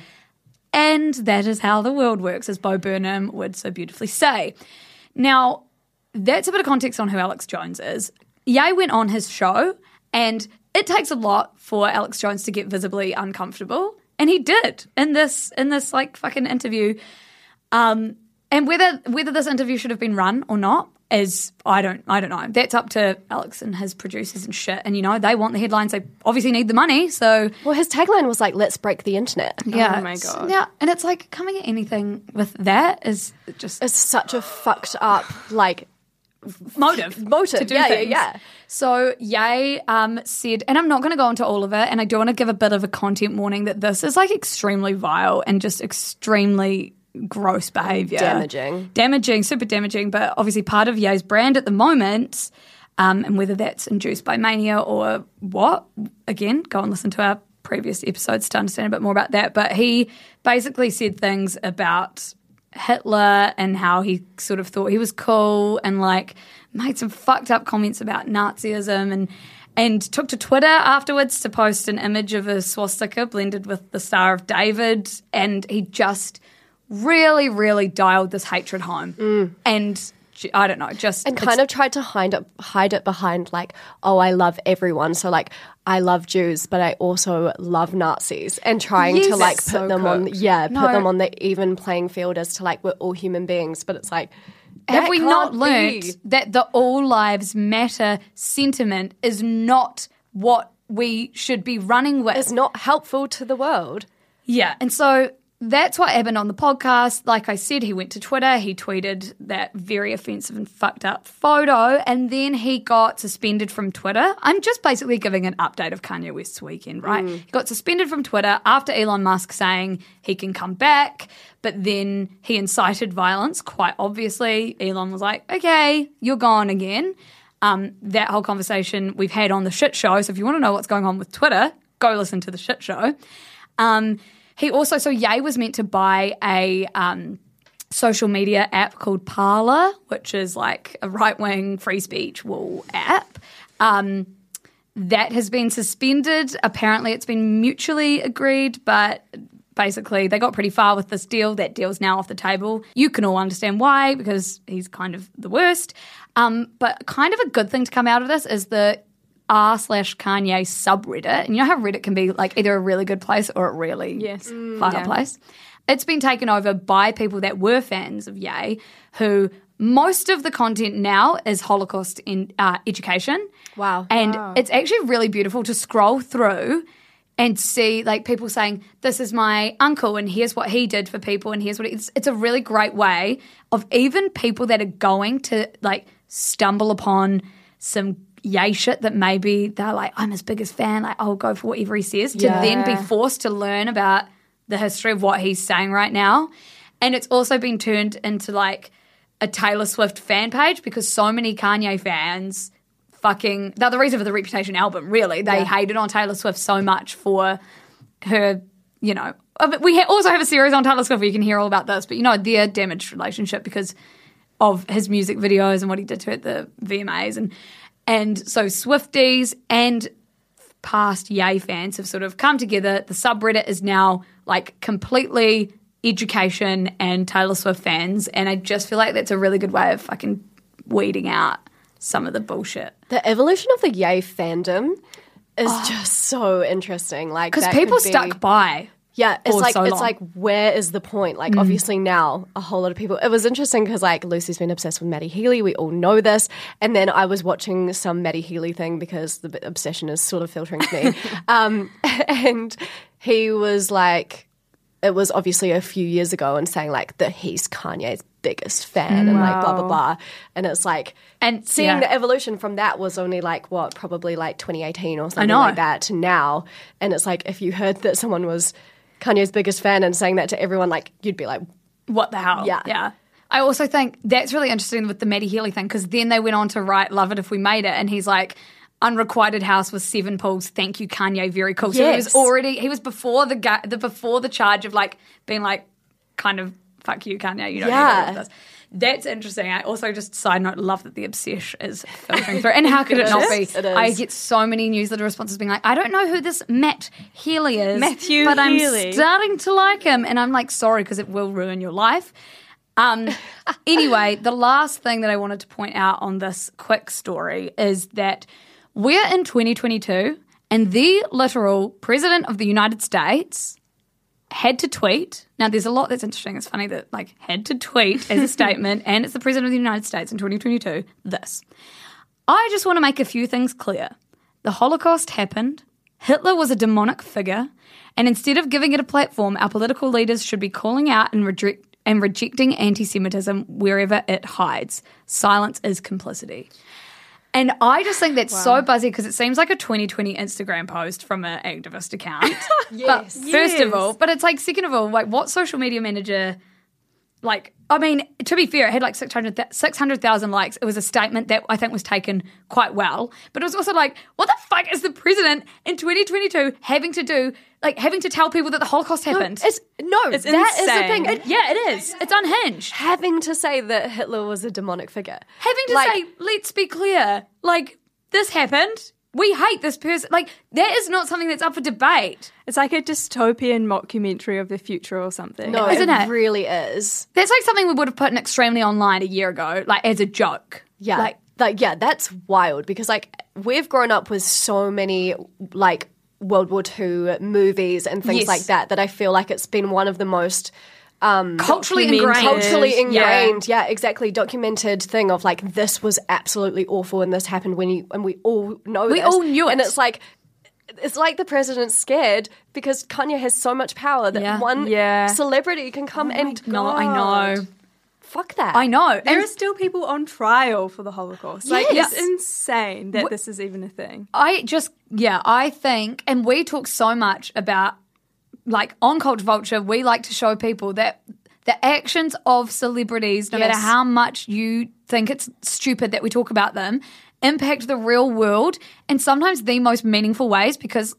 [SPEAKER 1] and that is how the world works as bo burnham would so beautifully say now that's a bit of context on who alex jones is Ye went on his show and it takes a lot for alex jones to get visibly uncomfortable and he did in this in this like fucking interview um, and whether whether this interview should have been run or not is I don't I don't know. That's up to Alex and his producers and shit. And you know they want the headlines. They obviously need the money. So
[SPEAKER 2] Well, his tagline was like, "Let's break the internet."
[SPEAKER 1] yeah,
[SPEAKER 3] Oh my God.
[SPEAKER 1] Yeah, and it's like coming at anything with that is just
[SPEAKER 2] It's such a fucked up like
[SPEAKER 1] motive.
[SPEAKER 2] Motive,
[SPEAKER 1] To do
[SPEAKER 2] yeah, yeah,
[SPEAKER 1] things.
[SPEAKER 2] yeah.
[SPEAKER 1] So Ye um, said, and I'm not going to go into all of it, and I do want to give a bit of a content warning that this is like extremely vile and just extremely gross behavior.
[SPEAKER 2] Damaging.
[SPEAKER 1] Damaging, super damaging, but obviously part of Ye's brand at the moment, um, and whether that's induced by mania or what, again, go and listen to our previous episodes to understand a bit more about that. But he basically said things about Hitler and how he sort of thought he was cool and like made some fucked up comments about Nazism and and took to Twitter afterwards to post an image of a swastika blended with the Star of David. And he just really really dialed this hatred home. Mm. And j- I don't know just
[SPEAKER 2] and kind of tried to hide it, hide it behind like, "Oh, I love everyone." So like, I love Jews, but I also love Nazis, and trying to like put
[SPEAKER 1] so
[SPEAKER 2] them on,
[SPEAKER 1] cooked.
[SPEAKER 2] yeah,
[SPEAKER 1] No.
[SPEAKER 2] put them on the even playing field as to like we're all human beings. But it's like,
[SPEAKER 1] have we not learned
[SPEAKER 2] be.
[SPEAKER 1] that the all lives matter sentiment is not what we should be running with
[SPEAKER 2] It's not helpful to the world.
[SPEAKER 1] Yeah, and so that's what happened on the podcast. Like I said, he went to Twitter, he tweeted that very offensive and fucked up photo, and then he got suspended from Twitter. I'm just basically giving an update of Kanye West's weekend, right? He got suspended from Twitter after Elon Musk saying he can come back, but then he incited violence, quite obviously. Elon was like, okay, you're gone again. Um, that whole conversation we've had on the shit show. So if you want to know what's going on with Twitter, go listen to the shit show. Um, he also, so Ye was meant to buy a um, social media app called Parler, which is like a right wing free speech wall app. Um, that has been suspended. Apparently, it's been mutually agreed, but basically, they got pretty far with this deal. That deal's now off the table. You can all understand why, because he's kind of the worst. Um, but kind of a good thing to come out of this is the r slash Kanye subreddit. And you know how Reddit can be like either a really good place or a really
[SPEAKER 3] Yes.
[SPEAKER 1] vile
[SPEAKER 3] Yeah.
[SPEAKER 1] place. It's been taken over by people that were fans of Ye, who most of the content now is Holocaust in uh, education.
[SPEAKER 2] Wow.
[SPEAKER 1] And it's actually really beautiful to scroll through and see like people saying, "This is my uncle, and here's what he did for people, and here's what it's." It's a really great way of even people that are going to like stumble upon some Ye shit that maybe they're like, "I'm his biggest fan," like I'll go for whatever he says. To then be forced to learn about the history of what he's saying right now, and it's also been turned into like a Taylor Swift fan page because so many Kanye fans fucking they're the reason for the Reputation album. Really, they hated on Taylor Swift so much for her. You know, uh, but we also have a series on Taylor Swift where you can hear all about this. But you know, their damaged relationship because of his music videos and what he did to it, the VMAs and and so Swifties and past Ye fans have sort of come together. The subreddit is now like completely education and Taylor Swift fans, and I just feel like that's a really good way of fucking weeding out some of the bullshit.
[SPEAKER 2] The evolution of the Ye fandom is oh. just so interesting. Like
[SPEAKER 1] Because people
[SPEAKER 2] be-
[SPEAKER 1] stuck by.
[SPEAKER 2] Yeah, it's like
[SPEAKER 1] so
[SPEAKER 2] it's
[SPEAKER 1] long.
[SPEAKER 2] like where is the point? Like obviously now a whole lot of people. It was interesting because like Lucy's been obsessed with Matty Healy. We all know this. And then I was watching some Matty Healy thing because the obsession is sort of filtering to me. um, and he was like, it was obviously a few years ago and saying like that he's Kanye's biggest fan and like blah blah blah. And it's like
[SPEAKER 1] And-
[SPEAKER 2] seeing
[SPEAKER 1] yeah.
[SPEAKER 2] the evolution from that was only like what probably like 2018 or something like that to now. And it's like if you heard that someone was Kanye's biggest fan and saying that to everyone, like you'd be like,
[SPEAKER 1] what the hell?
[SPEAKER 2] Yeah.
[SPEAKER 1] Yeah. I also think that's really interesting with the Matty Healy thing because then they went on to write Love It If We Made It and he's like, Unrequited house with seven pools. Thank you, Kanye. Very cool. So he was already he was before the ga- the before the charge of like being like kind of fuck you, Kanye. You don't
[SPEAKER 2] Yeah.
[SPEAKER 1] need all of this. That's interesting. I also just side note love that the obsession is filtering through. And how could it,
[SPEAKER 2] It
[SPEAKER 1] not be?
[SPEAKER 2] is. It is.
[SPEAKER 1] I get so many newsletter responses being like, I don't know who this Matt Healy is,
[SPEAKER 3] Matthew
[SPEAKER 1] but I'm starting to like him, and I'm like, sorry, because it will ruin your life. Um, anyway, the last thing that I wanted to point out on this quick story is that we're in 2022, and the literal president of the United States had to tweet. Now, there's a lot that's interesting. It's funny that like had to tweet as a statement, and it's the president of the United States in 2022. This. I just want to make a few things clear. The Holocaust happened. Hitler was a demonic figure, and instead of giving it a platform, our political leaders should be calling out and reject and rejecting anti-Semitism wherever it hides. Silence is complicity. And I just think that's so buzzy because it seems like a 2020 Instagram post from an activist account. yes. But first of all, but it's like, second of all, like what social media manager, like, I mean, to be fair, it had like 600 th- 600,000 likes. It was a statement that I think was taken quite well. But it was also like, what the fuck is the president in 2022 having to do, like, having to tell people that the Holocaust happened?
[SPEAKER 2] it's no,
[SPEAKER 3] It's
[SPEAKER 2] that is the thing.
[SPEAKER 1] It- yeah, it is. It's unhinged.
[SPEAKER 2] having to say that Hitler was a demonic figure.
[SPEAKER 1] having to
[SPEAKER 2] Like-
[SPEAKER 1] say, let's be clear, like this happened. We hate this person. Like that is not something that's up for debate.
[SPEAKER 3] It's like a dystopian mockumentary of the future or something.
[SPEAKER 2] No,
[SPEAKER 1] Isn't
[SPEAKER 2] it,
[SPEAKER 1] it?
[SPEAKER 2] really is.
[SPEAKER 1] That's like something we would have put in extremely online a year ago, like as a joke.
[SPEAKER 2] Yeah.
[SPEAKER 1] Like
[SPEAKER 2] Like, yeah, that's wild because like we've grown up with so many like World War II movies and things
[SPEAKER 1] Yes.
[SPEAKER 2] like that that I feel like it's been one of the most
[SPEAKER 1] um,
[SPEAKER 3] culturally
[SPEAKER 1] ingrained.
[SPEAKER 2] culturally
[SPEAKER 1] Yeah.
[SPEAKER 2] ingrained, yeah. exactly, documented thing of like this was absolutely awful and this happened when you and we all know
[SPEAKER 1] We
[SPEAKER 2] this.
[SPEAKER 1] all knew
[SPEAKER 2] and
[SPEAKER 1] it.
[SPEAKER 2] it's like. It's like the president's scared because Kanye has so much power that
[SPEAKER 1] Yeah.
[SPEAKER 2] one
[SPEAKER 3] Yeah.
[SPEAKER 2] celebrity can come oh and
[SPEAKER 1] No, I know.
[SPEAKER 2] Fuck that.
[SPEAKER 1] I know.
[SPEAKER 3] There
[SPEAKER 1] And
[SPEAKER 3] are still people on trial for the Holocaust. Like,
[SPEAKER 1] Yes.
[SPEAKER 3] it's insane that this is even a thing.
[SPEAKER 1] I just, yeah, I think, and we talk so much about, like, on Culture Vulture, we like to show people that the actions of celebrities, no matter how much you think it's stupid that we talk about them, impact the real world in sometimes the most meaningful ways because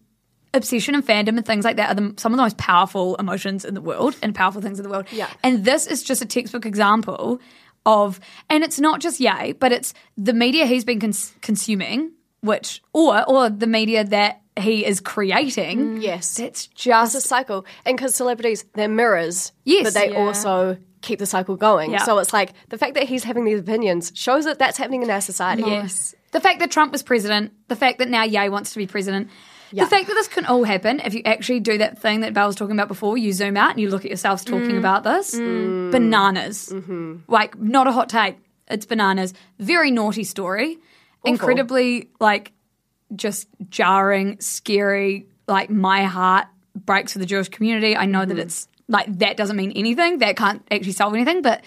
[SPEAKER 1] obsession and fandom and things like that are the, some of the most powerful emotions in the world and powerful things in the world.
[SPEAKER 2] Yeah.
[SPEAKER 1] And this is just a textbook example of, and it's not just Ye, but it's the media he's been cons- consuming, which, or or the media that he is creating.
[SPEAKER 2] Mm, yes.
[SPEAKER 1] It's
[SPEAKER 2] It's
[SPEAKER 1] just
[SPEAKER 2] a cycle. And because celebrities, they're mirrors.
[SPEAKER 1] Yes.
[SPEAKER 2] But they
[SPEAKER 1] Yeah.
[SPEAKER 2] also keep the cycle going.
[SPEAKER 1] Yeah.
[SPEAKER 2] So it's like the fact that he's having these opinions shows that that's happening in our society.
[SPEAKER 1] Yes. The fact that Trump was president, the fact that now Ye wants to be president, the fact that this can all happen if you actually do that thing that Bel was talking about before, you zoom out and you look at yourselves talking mm. about this. Mm. Bananas. Mm-hmm. Like, not a hot take. It's bananas. Very naughty story. Incredibly, like, just jarring, scary. Like, my heart breaks for the Jewish community. I know that mm-hmm. it's like, that doesn't mean anything. That can't actually solve anything. But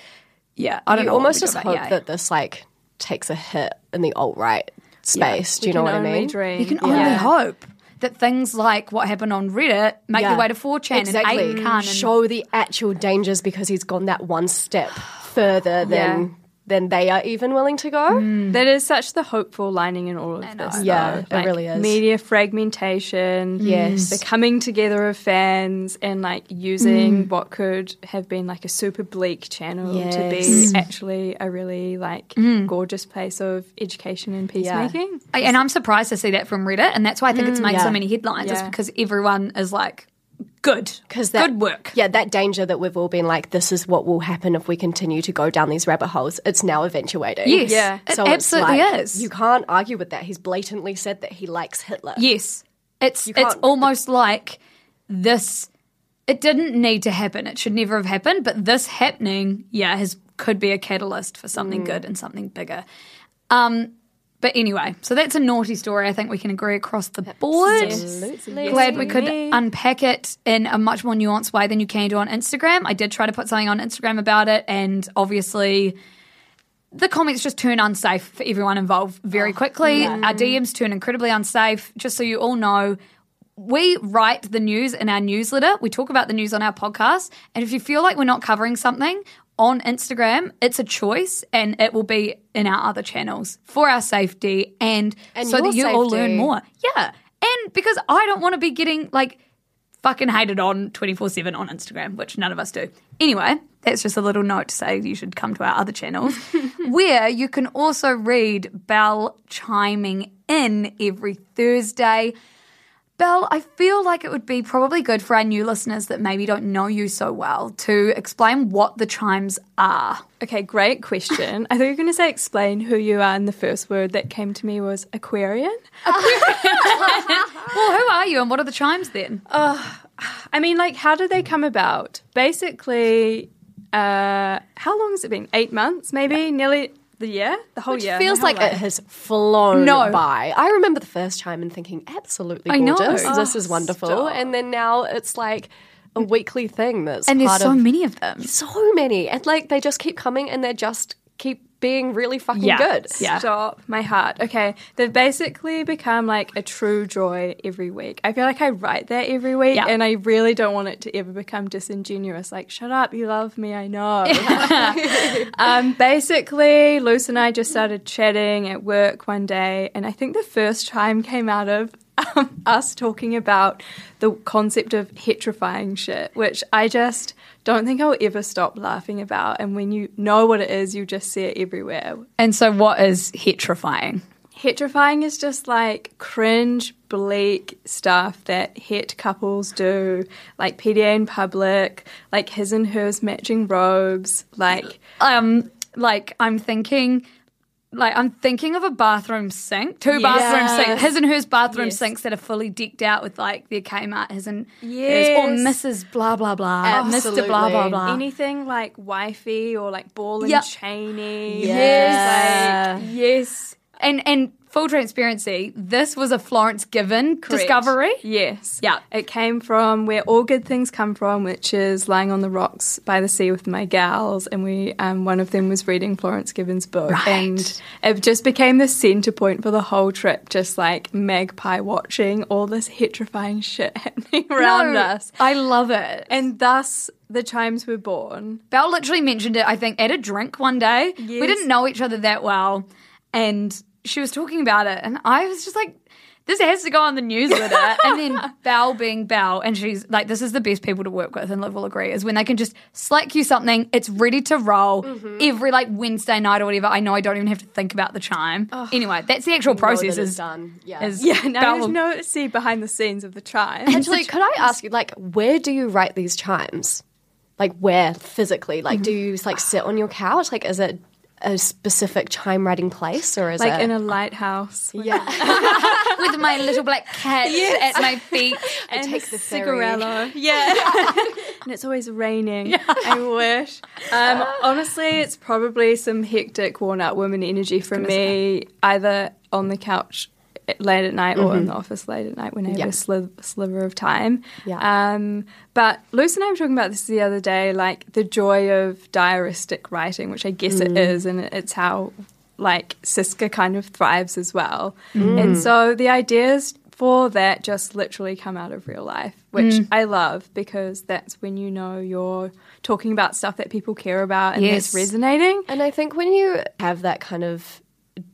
[SPEAKER 1] yeah, I don't
[SPEAKER 2] You
[SPEAKER 1] know.
[SPEAKER 2] almost just hope
[SPEAKER 1] Ye.
[SPEAKER 2] that this like takes a hit in the alt right space. Do you know what I mean?
[SPEAKER 3] Dream.
[SPEAKER 1] You can only
[SPEAKER 3] Yeah.
[SPEAKER 1] hope that things like what happened on Reddit make
[SPEAKER 2] Yeah.
[SPEAKER 1] their way to 4chan
[SPEAKER 2] exactly.
[SPEAKER 1] and 8chan and
[SPEAKER 2] Show the actual dangers because he's gone that one step further than than they are even willing to go. Mm.
[SPEAKER 3] That is such the hopeful lining in all of this.
[SPEAKER 2] Yeah,
[SPEAKER 3] though.
[SPEAKER 2] it really is.
[SPEAKER 3] Media fragmentation, mm.
[SPEAKER 2] Yes.
[SPEAKER 3] the coming together of fans, and like using mm. what could have been like a super bleak channel to
[SPEAKER 2] Yes.
[SPEAKER 3] be actually a really like gorgeous place of education and peacemaking.
[SPEAKER 1] I- and I'm surprised to see that from Reddit, and that's why I think it's made
[SPEAKER 2] yeah.
[SPEAKER 1] so many headlines. It's
[SPEAKER 3] Yeah.
[SPEAKER 1] because everyone is like, good,
[SPEAKER 2] Because that
[SPEAKER 1] good work.
[SPEAKER 2] Yeah, that danger that we've all been like, this is what will happen if we continue to go down these rabbit holes. It's now eventuating.
[SPEAKER 1] Yes,
[SPEAKER 3] Yeah.
[SPEAKER 1] it
[SPEAKER 2] So it's
[SPEAKER 1] absolutely
[SPEAKER 2] like,
[SPEAKER 1] is.
[SPEAKER 2] You can't argue with that. He's blatantly said that he likes Hitler.
[SPEAKER 1] Yes, it's it's
[SPEAKER 2] can't-
[SPEAKER 1] almost like this. It didn't need to happen. It should never have happened. But this happening, yeah, has could be a catalyst for
[SPEAKER 2] Mm.
[SPEAKER 1] something good and something bigger. Um, But anyway, so that's a naughty story. I think we can agree across the board.
[SPEAKER 2] Absolutely.
[SPEAKER 1] Glad we could unpack it in a much more nuanced way than you can do on Instagram. I did try to put something on Instagram about it, and obviously, the comments just turn unsafe for everyone involved very oh, quickly. Our DMs turn incredibly unsafe. Just so you all know, we write the news in our newsletter. We talk about the news on our podcast. And if you feel like we're not covering something on Instagram, it's a choice and it will be in our other channels for our safety and,
[SPEAKER 2] And
[SPEAKER 1] so that you all learn more. Yeah. And because I don't want to be getting like fucking hated on 24 7 on Instagram, which none of us do. Anyway, that's just a little note to say you should come to our other channels where you can also read Bel chiming in every Thursday. Bel, I feel like it would be probably good for our new listeners that maybe don't know you so well to explain what the chimes are.
[SPEAKER 3] Okay, great question. I thought you were going to say explain who you are, and the first word that came to me was Aquarian.
[SPEAKER 1] Well, who are you and what are the chimes then?
[SPEAKER 3] I mean, like, how did they come about? Basically, uh, how long has it been? Eight months, maybe? Nearly the year? The whole
[SPEAKER 2] Which
[SPEAKER 3] year?
[SPEAKER 2] feels like it has flown
[SPEAKER 1] No.
[SPEAKER 2] by. I remember the first time and thinking, absolutely
[SPEAKER 1] I know.
[SPEAKER 2] gorgeous.
[SPEAKER 1] Oh,
[SPEAKER 2] this is wonderful.
[SPEAKER 3] stop.
[SPEAKER 2] And then now it's like a weekly thing that's
[SPEAKER 1] and there's so
[SPEAKER 2] of
[SPEAKER 1] many of them.
[SPEAKER 2] so many. And like they just keep coming and they're just keep being really fucking
[SPEAKER 1] Yeah.
[SPEAKER 2] good.
[SPEAKER 1] Yeah.
[SPEAKER 3] Stop my heart. Okay, they've basically become like a true joy every week. I feel like I write that every week,
[SPEAKER 1] Yeah.
[SPEAKER 3] and I really don't want it to ever become disingenuous. Like, shut up, you love me, I know. um, basically, Luce and I just started chatting at work one day, and I think the first time came out of um, us talking about the concept of heterifying shit, which I just don't think I'll ever stop laughing about. And when you know what it is, you just see it everywhere.
[SPEAKER 1] And so, what is heterifying?
[SPEAKER 3] Heterifying is just like cringe, bleak stuff that het couples do, like PDA in public, like his and hers matching robes, like
[SPEAKER 1] Um, like I'm thinking, like I'm thinking of a bathroom sink, two bathroom sinks, his and hers bathroom
[SPEAKER 3] Yes.
[SPEAKER 1] sinks that are fully decked out with like their Kmart, his and hers, or Mrs. Blah blah blah, Mr. Blah blah blah.
[SPEAKER 3] anything like wifey or like ball and
[SPEAKER 1] Yep.
[SPEAKER 3] chainy.
[SPEAKER 1] Yes, yes, and and full transparency, this was a Florence Given
[SPEAKER 3] Correct.
[SPEAKER 1] discovery.
[SPEAKER 3] Yes.
[SPEAKER 1] Yeah.
[SPEAKER 3] It came from where all good things come from, which is lying on the rocks by the sea with my gals, and we um, one of them was reading Florence Given's book,
[SPEAKER 1] Right.
[SPEAKER 3] and it just became the centre point for the whole trip. Just like magpie watching all this heterifying shit happening around
[SPEAKER 1] No,
[SPEAKER 3] us,
[SPEAKER 1] I love it.
[SPEAKER 3] and thus the chimes were born.
[SPEAKER 1] Bel literally mentioned it, I think, at a drink one day.
[SPEAKER 3] Yes.
[SPEAKER 1] We didn't know each other that well. And she was talking about it. And I was just like, this has to go on the newsletter. and then Bel being Bel, and she's like, this is the best people to work with, and Liv will agree, is when they can just slack you something, it's ready to roll mm-hmm. every like Wednesday night or whatever. I know I don't even have to think about the chime. Anyway, that's the actual process. Is,
[SPEAKER 2] done. Yeah.
[SPEAKER 1] is
[SPEAKER 3] Yeah, now
[SPEAKER 1] Bel
[SPEAKER 3] there's no see behind the scenes of the chime.
[SPEAKER 2] Actually, could I ask you, like, where do you write these chimes? Like, where physically? Like, do you like sit on your couch? Like, is it a specific chime writing place, or is
[SPEAKER 3] like
[SPEAKER 2] it
[SPEAKER 3] in a lighthouse.
[SPEAKER 2] yeah?
[SPEAKER 1] with my little black cat at my feet.
[SPEAKER 3] and
[SPEAKER 2] take
[SPEAKER 3] a
[SPEAKER 2] the
[SPEAKER 3] cigarello. Yeah. and it's always raining. I wish. Um, honestly, it's probably some hectic, worn out woman energy for me, either on the couch late at night or in mm-hmm. the office late at night when I have
[SPEAKER 2] Yeah.
[SPEAKER 3] a sliv- sliver of time.
[SPEAKER 2] Yeah.
[SPEAKER 3] Um, but Luce and I were talking about this the other day, like the joy of diaristic writing, which I guess it mm. is, and it's how like Siska kind of thrives as well. Mm. And so the ideas for that just literally come out of real life, which mm. I love because that's when you know you're talking about stuff that people care about and
[SPEAKER 1] Yes.
[SPEAKER 3] that's resonating.
[SPEAKER 2] And I think when you have that kind of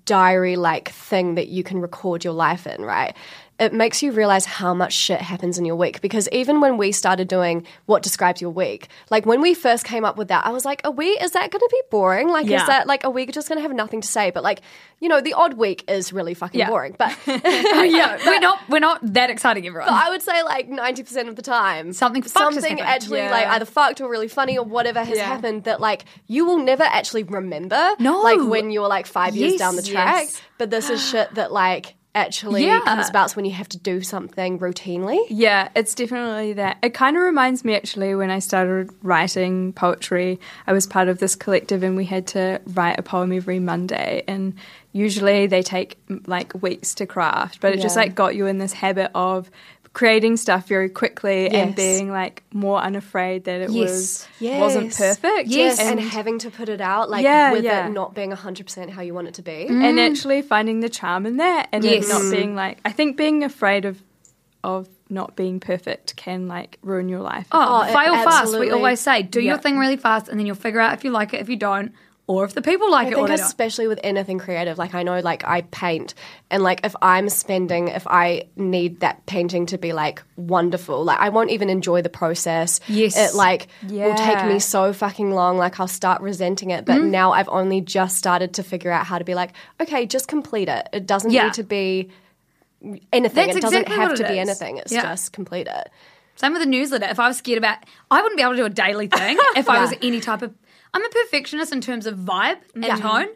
[SPEAKER 2] diary like thing that you can record your life in, right? It makes you realize how much shit happens in your week. Because even when we started doing what describes your week, like when we first came up with that, I was like, are we, is that going to be boring? Like,
[SPEAKER 1] Yeah.
[SPEAKER 2] is that, like, are we just going to have nothing to say? But like, you know, the odd week is really fucking
[SPEAKER 1] Yeah.
[SPEAKER 2] boring. But
[SPEAKER 1] yeah, we're not we're not that exciting, everyone.
[SPEAKER 2] But I would say like ninety percent of the time,
[SPEAKER 1] Something
[SPEAKER 2] something actually
[SPEAKER 3] Yeah.
[SPEAKER 2] like either fucked or really funny or whatever has happened that like you will never actually remember.
[SPEAKER 1] No.
[SPEAKER 2] like when you're like five years
[SPEAKER 1] Yes,
[SPEAKER 2] down the track.
[SPEAKER 3] yes.
[SPEAKER 2] But this is shit that like actually
[SPEAKER 1] Yeah.
[SPEAKER 2] comes about when you have to do something routinely.
[SPEAKER 3] Yeah, it's definitely that. It kind of reminds me actually when I started writing poetry, I was part of this collective and we had to write a poem every Monday. And usually they take like weeks to craft, but it just like got you in this habit of creating stuff very quickly and being like more unafraid that it
[SPEAKER 1] Yes.
[SPEAKER 3] was wasn't perfect.
[SPEAKER 1] Yes.
[SPEAKER 2] and, having to put it out, like
[SPEAKER 3] Yeah,
[SPEAKER 2] with
[SPEAKER 3] yeah.
[SPEAKER 2] it not being 100% how you want it to be.
[SPEAKER 3] and mm. actually finding the charm in that and
[SPEAKER 1] Yes.
[SPEAKER 3] it not being like I think being afraid of of not being perfect can like ruin your life.
[SPEAKER 1] Oh,
[SPEAKER 2] Oh,
[SPEAKER 1] fail fast. We always say, do your thing really fast, and then you'll figure out if you like it, if you don't, or if the people like
[SPEAKER 2] I
[SPEAKER 1] it or
[SPEAKER 2] think especially with anything creative, like I know like I paint and like if I'm spending if I need that painting to be like wonderful, like I won't even enjoy the process.
[SPEAKER 1] Yes.
[SPEAKER 2] It like will take me so fucking long, like I'll start resenting it. But mm-hmm. now I've only just started to figure out how to be like, okay, just complete it. It doesn't
[SPEAKER 1] Yeah.
[SPEAKER 2] need to be anything.
[SPEAKER 1] That's
[SPEAKER 2] it doesn't
[SPEAKER 1] exactly
[SPEAKER 2] have to
[SPEAKER 1] it
[SPEAKER 2] be anything. It's
[SPEAKER 1] Yeah.
[SPEAKER 2] just complete it.
[SPEAKER 1] Same with the newsletter. If I was scared about, I wouldn't be able to do a daily thing if I was any type of. I'm a perfectionist in terms of vibe and tone.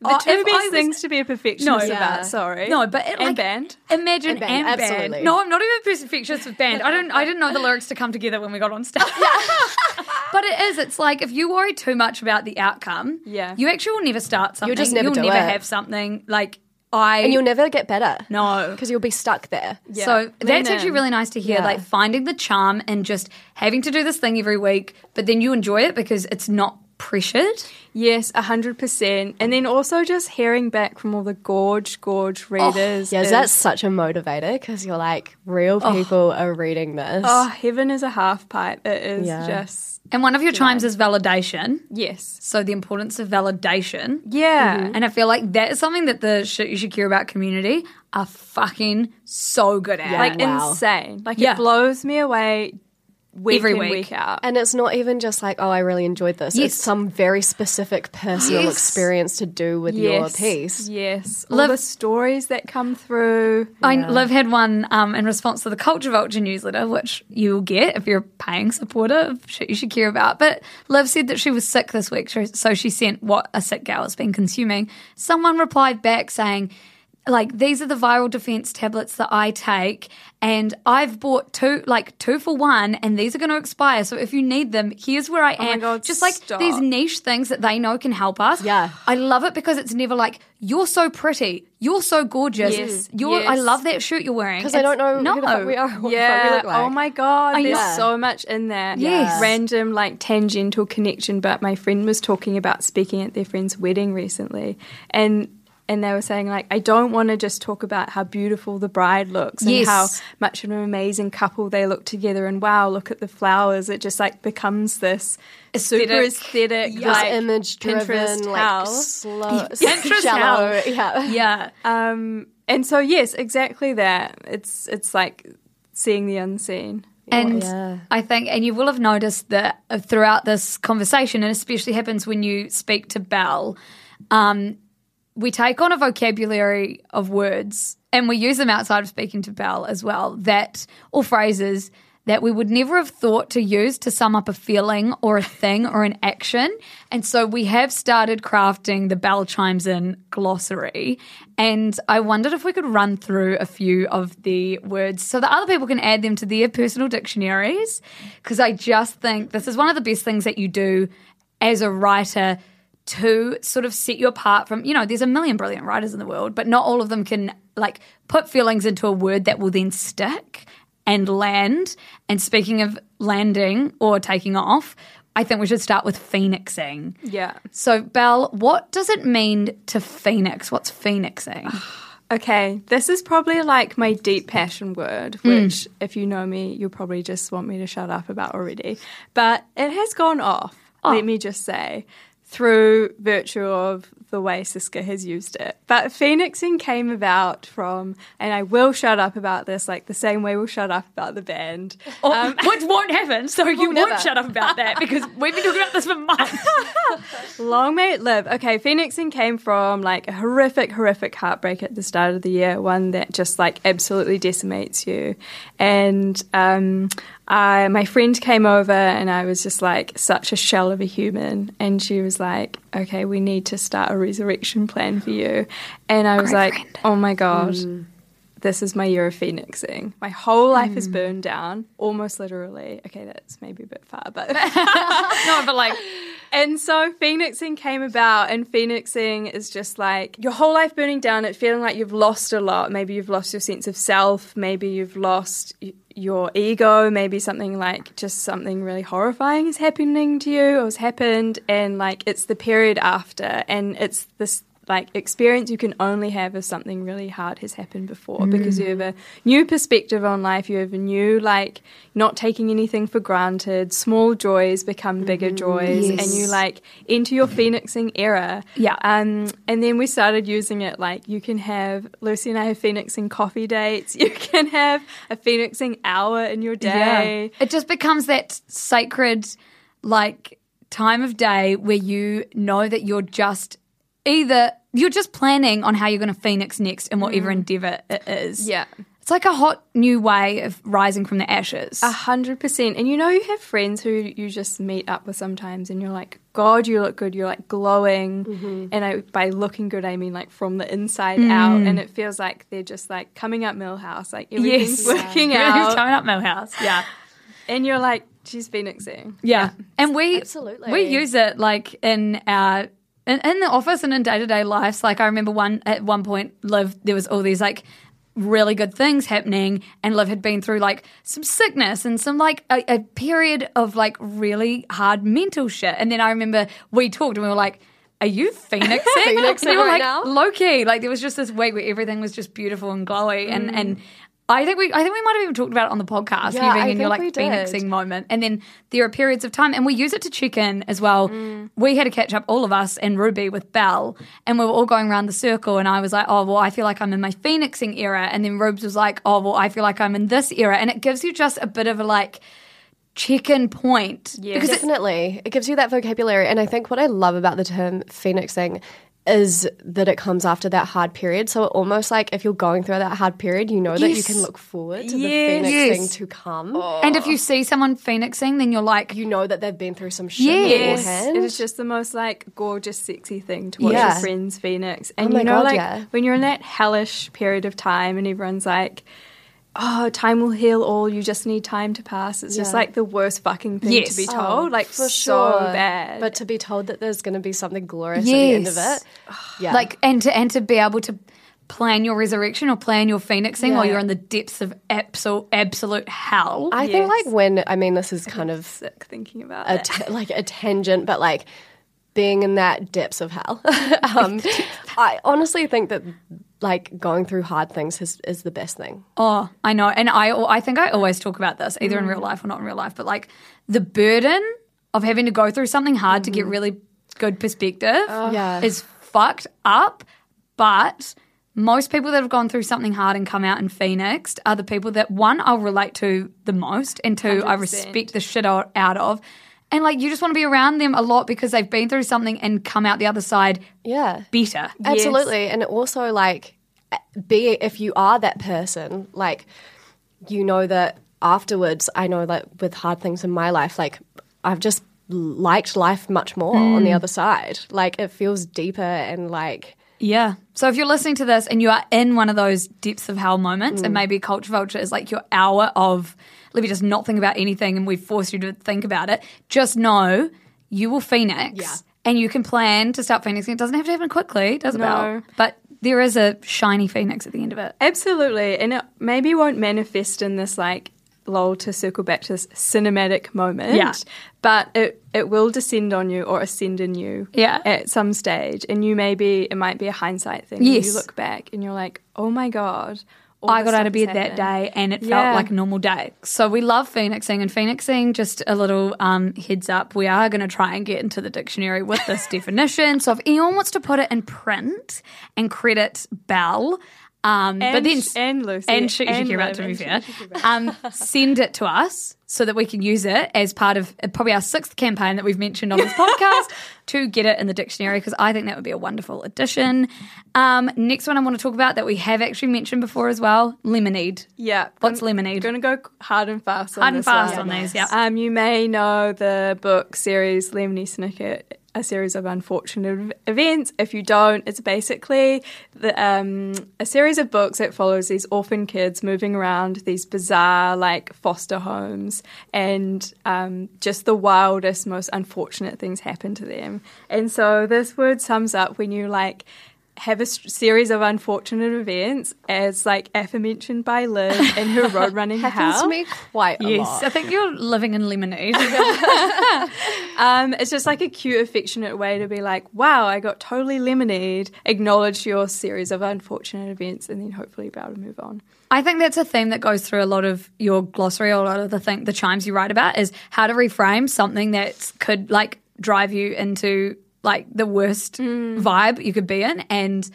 [SPEAKER 3] The
[SPEAKER 1] Oh,
[SPEAKER 3] two
[SPEAKER 1] if I
[SPEAKER 3] best
[SPEAKER 1] was-
[SPEAKER 3] things to be a perfectionist
[SPEAKER 1] No.
[SPEAKER 3] about. Sorry,
[SPEAKER 1] No, but it,
[SPEAKER 3] and
[SPEAKER 1] like,
[SPEAKER 3] band.
[SPEAKER 1] Imagine
[SPEAKER 2] And
[SPEAKER 1] and
[SPEAKER 2] band,
[SPEAKER 1] band.
[SPEAKER 2] absolutely.
[SPEAKER 1] No, I'm not even a perfectionist with band. I don't. I didn't know the lyrics to come together when we got on stage. but it is. It's like if you worry too much about the outcome,
[SPEAKER 3] Yeah.
[SPEAKER 1] you actually will never start something.
[SPEAKER 2] just never
[SPEAKER 1] You'll
[SPEAKER 2] do
[SPEAKER 1] never
[SPEAKER 2] it.
[SPEAKER 1] have something like I.
[SPEAKER 2] And you'll never get better.
[SPEAKER 1] no.
[SPEAKER 2] Because you'll be stuck there.
[SPEAKER 1] So that's actually really nice to hear,
[SPEAKER 2] Yeah.
[SPEAKER 1] like finding the charm and just having to do this thing every week, but then you enjoy it because it's not pressured.
[SPEAKER 3] Yes, hundred percent. And then also just hearing back from all the gorge, gorge oh, readers.
[SPEAKER 2] Yes,
[SPEAKER 3] is-
[SPEAKER 2] that's such a motivator because you're like, real oh. people are reading this.
[SPEAKER 3] oh, heaven is a half pipe. It is
[SPEAKER 2] Yeah.
[SPEAKER 3] just
[SPEAKER 1] And one of your chimes is validation.
[SPEAKER 3] yes,
[SPEAKER 1] So the importance of validation.
[SPEAKER 3] yeah. Mm-hmm.
[SPEAKER 1] And I feel like that is something that the shit you should care about community are fucking so good at.
[SPEAKER 2] Yeah.
[SPEAKER 1] Like
[SPEAKER 3] Like
[SPEAKER 2] Wow.
[SPEAKER 3] insane. Like
[SPEAKER 1] Yeah.
[SPEAKER 3] it blows me away week
[SPEAKER 1] Every
[SPEAKER 3] in,
[SPEAKER 1] week.
[SPEAKER 3] week out.
[SPEAKER 2] And it's not even just like, oh, I really enjoyed this.
[SPEAKER 1] Yes.
[SPEAKER 2] It's some very specific personal
[SPEAKER 1] Yes.
[SPEAKER 2] experience to do with your piece.
[SPEAKER 3] Yes. All
[SPEAKER 1] Liv-
[SPEAKER 3] the stories that come through.
[SPEAKER 1] I Liv had one um, in response to the Culture Vulture newsletter, which you'll get if you're a paying supporter shit you should care about. But Liv said that she was sick this week, so- so she sent what a sick gal has been consuming. Someone replied back saying, like these are the viral defense tablets that I take, and I've bought two, like two for one, and these are going to expire. So if you need them, here's where I oh
[SPEAKER 3] my
[SPEAKER 1] am.
[SPEAKER 3] God,
[SPEAKER 1] Just like
[SPEAKER 3] stop.
[SPEAKER 1] these niche things that they know can help us.
[SPEAKER 2] Yeah.
[SPEAKER 1] I love it because it's never like you're so pretty, you're so gorgeous.
[SPEAKER 3] Yes,
[SPEAKER 1] You're. I love that shirt you're wearing
[SPEAKER 2] Because I don't know
[SPEAKER 1] no.
[SPEAKER 2] who the fuck we are. What
[SPEAKER 3] yeah.
[SPEAKER 2] fuck we look like.
[SPEAKER 3] Oh my god.
[SPEAKER 1] I
[SPEAKER 3] There's
[SPEAKER 1] know.
[SPEAKER 3] so much in there.
[SPEAKER 1] Yes.
[SPEAKER 3] Random like tangential connection. But my friend was talking about speaking at their friend's wedding recently, and and they were saying like I don't want to just talk about how beautiful the bride looks and
[SPEAKER 1] Yes.
[SPEAKER 3] how much of an amazing couple they look together and wow look at the flowers. It just like becomes this super
[SPEAKER 1] Aesthetic.
[SPEAKER 3] aesthetic
[SPEAKER 2] This
[SPEAKER 3] like
[SPEAKER 2] image driven,
[SPEAKER 3] Pinterest
[SPEAKER 2] like
[SPEAKER 3] hell.
[SPEAKER 2] slow,
[SPEAKER 1] Pinterest
[SPEAKER 2] shallow. Yeah.
[SPEAKER 1] Yeah.
[SPEAKER 3] Um, and so yes, exactly that. It's it's like seeing the unseen.
[SPEAKER 1] And
[SPEAKER 2] Yeah.
[SPEAKER 1] I think, and you will have noticed that uh, throughout this conversation, and especially happens when you speak to Bel, um, we take on a vocabulary of words and we use them outside of speaking to Bel as well, that, or phrases that we would never have thought to use to sum up a feeling or a thing or an action. And so we have started crafting the Bel Chimes In glossary. And I wondered if we could run through a few of the words so that other people can add them to their personal dictionaries. Because I just think this is one of the best things that you do as a writer to sort of set you apart from, you know, there's a million brilliant writers in the world, but not all of them can like put feelings into a word that will then stick and land. And speaking of landing or taking off, I think we should start with phoenixing.
[SPEAKER 3] Yeah.
[SPEAKER 1] So, Bel, what does it mean to phoenix? What's phoenixing?
[SPEAKER 3] Okay, this is probably like my deep passion word, mm. which, if you know me, you'll probably just want me to shut up about already. But it has gone off, oh. let me just say, through virtue of the way Siska has used it. But phoenixing came about from, and I will shut up about this, like the same way we'll shut up about the band.
[SPEAKER 1] Or,
[SPEAKER 3] Um,
[SPEAKER 1] which won't happen, so you
[SPEAKER 2] never.
[SPEAKER 1] won't shut up about that because we've been talking about this for months.
[SPEAKER 3] Long may it live. Okay, phoenixing came from like a horrific, horrific heartbreak at the start of the year, one that just like absolutely decimates you. And um, I, my friend came over and I was just like such a shell of a human. And she was like, okay, we need to start a resurrection plan for you. And I was like, oh my God, mm. this is my year of phoenixing. My whole life is mm. burned down, almost literally. Okay, that's maybe a bit far, but
[SPEAKER 1] no, but like,
[SPEAKER 3] and so Phoenixing came about, and Phoenixing is just like your whole life burning down, it feeling like you've lost a lot. Maybe you've lost your sense of self, maybe you've lost your ego, maybe something like just something really horrifying is happening to you or has happened, and like it's the period after, and it's this like experience you can only have if something really hard has happened before. Because you have a new perspective on life you have a new like not taking anything for granted small joys become bigger joys and you like into your phoenixing era.
[SPEAKER 1] Yeah.
[SPEAKER 3] um and then we started using it like you can have lucy and i have phoenixing coffee dates you can have a phoenixing hour in your day.
[SPEAKER 1] It just becomes that sacred, like, time of day where you know that you're just either you're just planning on how you're going to phoenix next in whatever mm. endeavor it is.
[SPEAKER 3] yeah
[SPEAKER 1] It's like a hot new way of rising from the ashes.
[SPEAKER 3] A hundred percent. And you know, you have friends who you just meet up with sometimes, and you're like, God, you look good. You're like glowing. Mm-hmm. And I, by looking good, I mean like from the inside out. Mm. And it feels like they're just like coming up Milhouse, like everything's working
[SPEAKER 1] Everything's
[SPEAKER 3] out.
[SPEAKER 1] coming up Milhouse. Yeah.
[SPEAKER 3] And you're like, she's phoenixing.
[SPEAKER 1] Yeah. And we
[SPEAKER 2] Absolutely.
[SPEAKER 1] we use it like in our in, in the office and in day to day lives. Like I remember one at one point, Liv, there was all these like really good things happening and Liv had been through like some sickness and some like a, a period of like really hard mental shit. And then I remember we talked and we were like, are you phoenixing?
[SPEAKER 2] Phoenixing
[SPEAKER 1] And we were
[SPEAKER 2] right
[SPEAKER 1] like,
[SPEAKER 2] now?
[SPEAKER 1] Low key. Like there was just this week where everything was just beautiful and glowy and mm. and I think we I think we might have even talked about it on the podcast.
[SPEAKER 2] Yeah,
[SPEAKER 1] you being your like phoenixing moment. And then there are periods of time, and we use it to check in as well.
[SPEAKER 2] Mm.
[SPEAKER 1] We had to catch up, all of us and Ruby with Belle, and we were all going around the circle. And I was like, oh, well, I feel like I'm in my phoenixing era. And then Rubes was like, oh, well, I feel like I'm in this era. And it gives you just a bit of a like check in point. Because it,
[SPEAKER 2] Definitely. It gives you that vocabulary. And I think what I love about the term phoenixing is that it comes after that hard period. So almost like if you're going through that hard period, you know that you can look forward to
[SPEAKER 3] Yes.
[SPEAKER 2] the phoenixing
[SPEAKER 1] Yes.
[SPEAKER 2] to come. Oh.
[SPEAKER 1] and if you see someone phoenixing, then you're like,
[SPEAKER 2] You know that they've been through some shit
[SPEAKER 1] Yes.
[SPEAKER 2] beforehand.
[SPEAKER 3] It is just the most like gorgeous, sexy thing to watch
[SPEAKER 2] Yeah.
[SPEAKER 3] your friends Phoenix. And
[SPEAKER 2] Oh my
[SPEAKER 3] you know,
[SPEAKER 2] God,
[SPEAKER 3] like
[SPEAKER 2] yeah.
[SPEAKER 3] when you're in that hellish period of time and everyone's like, Oh, time will heal all, you just need time to pass. It's just like the worst fucking thing
[SPEAKER 1] Yes.
[SPEAKER 3] to be
[SPEAKER 1] Oh,
[SPEAKER 3] told. like
[SPEAKER 2] for
[SPEAKER 3] so
[SPEAKER 2] sure.
[SPEAKER 3] bad.
[SPEAKER 2] But to be told that there's going to be something glorious at the end of it. Yeah.
[SPEAKER 1] like, and to, and to be able to plan your resurrection or plan your phoenixing while you're in the depths of absolute, absolute hell.
[SPEAKER 2] I think like when, I mean, this is kind of
[SPEAKER 3] sick thinking about
[SPEAKER 2] a like a tangent, but like being in that depths of hell. um, I honestly think that like going through hard things is, is the best thing.
[SPEAKER 1] Oh, I know. And I I think I always talk about this, either in real life or not in real life, but like the burden of having to go through something hard to get mm-hmm. really good perspective
[SPEAKER 2] Yeah.
[SPEAKER 1] is fucked up. But most people that have gone through something hard and come out in Phoenix are the people that one I'll relate to the most, and two I
[SPEAKER 3] 100%.
[SPEAKER 1] respect the shit out out of. And like you just want to be around them a lot because they've been through something and come out the other side
[SPEAKER 2] Yeah.
[SPEAKER 1] better.
[SPEAKER 2] Absolutely. And also like be if you are that person, like you know that afterwards I know that with hard things in my life, like I've just liked life much more on the mm. other side. Like it feels deeper and like
[SPEAKER 1] Yeah. So if you're listening to this and you are in one of those depths of hell moments, and mm. maybe Culture Vulture is like your hour of let me just not think about anything and we force you to think about it, just know you will phoenix.
[SPEAKER 2] Yeah.
[SPEAKER 1] And you can plan to start phoenixing. It doesn't have to happen quickly, does it?
[SPEAKER 3] No.
[SPEAKER 1] Bel? But there is a shiny phoenix at the end of it.
[SPEAKER 3] Absolutely. And it maybe won't manifest in this like lol to circle back to this cinematic moment.
[SPEAKER 1] Yeah.
[SPEAKER 3] But it, it will descend on you or ascend in you
[SPEAKER 1] Yeah.
[SPEAKER 3] at some stage. And you maybe it might be a hindsight thing.
[SPEAKER 1] Yes.
[SPEAKER 3] You look back and you're like, Oh my God.
[SPEAKER 1] I got out of bed that day and it
[SPEAKER 3] Yeah.
[SPEAKER 1] felt like a normal day. So we love phoenixing and phoenixing, just a little um, heads up, we are going to try and get into the dictionary with this definition. So if anyone wants to put it in print and credit Bel, Um, but then
[SPEAKER 3] and Lucy
[SPEAKER 1] and Sh-
[SPEAKER 3] and
[SPEAKER 1] Shakira,
[SPEAKER 3] Liv
[SPEAKER 1] to be fair, um, send it to us so that we can use it as part of uh, probably our sixth campaign that we've mentioned on this podcast to get it in the dictionary because I think that would be a wonderful addition. Um, next one I want to talk about that we have actually mentioned before as well: lemonade.
[SPEAKER 3] Yeah.
[SPEAKER 1] What's
[SPEAKER 3] I'm
[SPEAKER 1] lemonade?
[SPEAKER 3] Going to go hard and fast on
[SPEAKER 1] Hard and
[SPEAKER 3] this
[SPEAKER 1] fast
[SPEAKER 3] one.
[SPEAKER 1] on these, yeah.
[SPEAKER 3] Um, you may know the book series Lemony Snicket, a series of unfortunate events. If you don't, it's basically the, um, a series of books that follows these orphan kids moving around these bizarre, like foster homes, and um, just the wildest, most unfortunate things happen to them. And so this word sums up when you like have a s- series of unfortunate events, as like aforementioned by Liz in her road running
[SPEAKER 2] Happens
[SPEAKER 3] hell.
[SPEAKER 2] to me quite a
[SPEAKER 1] Yes,
[SPEAKER 2] lot.
[SPEAKER 1] I think you're living in lemonade.
[SPEAKER 3] Um, it's just like a cute, affectionate way to be like, wow, I got totally lemonade, acknowledge your series of unfortunate events, and then hopefully be able to move on.
[SPEAKER 1] I think that's a theme that goes through a lot of your glossary, or a lot of the thing, the chimes you write about is how to reframe something that could like drive you into like the worst vibe you could be in, and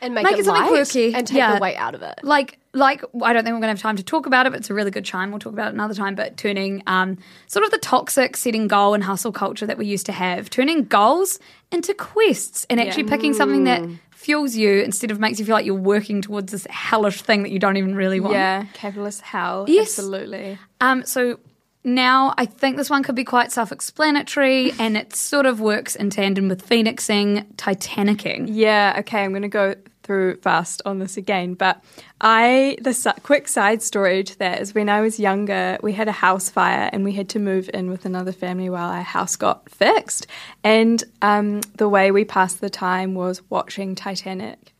[SPEAKER 2] and make,
[SPEAKER 1] Make
[SPEAKER 2] it,
[SPEAKER 1] it something quirky.
[SPEAKER 2] and take
[SPEAKER 1] Yeah.
[SPEAKER 2] the weight out of it.
[SPEAKER 1] like like I don't think we're going to have time to talk about it, but it's a really good chime. We'll talk about it another time. But turning um, sort of the toxic setting goal and hustle culture that we used to have, turning goals into quests, and actually picking something that fuels you instead of makes you feel like you're working towards this hellish thing that you don't even really want.
[SPEAKER 3] Yeah, capitalist hell.
[SPEAKER 1] Yes.
[SPEAKER 3] Absolutely.
[SPEAKER 1] Um, so now I think this one could be quite self-explanatory, and it sort of works in tandem with phoenixing, titanicking.
[SPEAKER 3] Yeah, okay, I'm going to go through fast on this again. But I, the si- quick side story to that is when I was younger, we had a house fire and we had to move in with another family while our house got fixed. And um, the way we passed the time was watching Titanic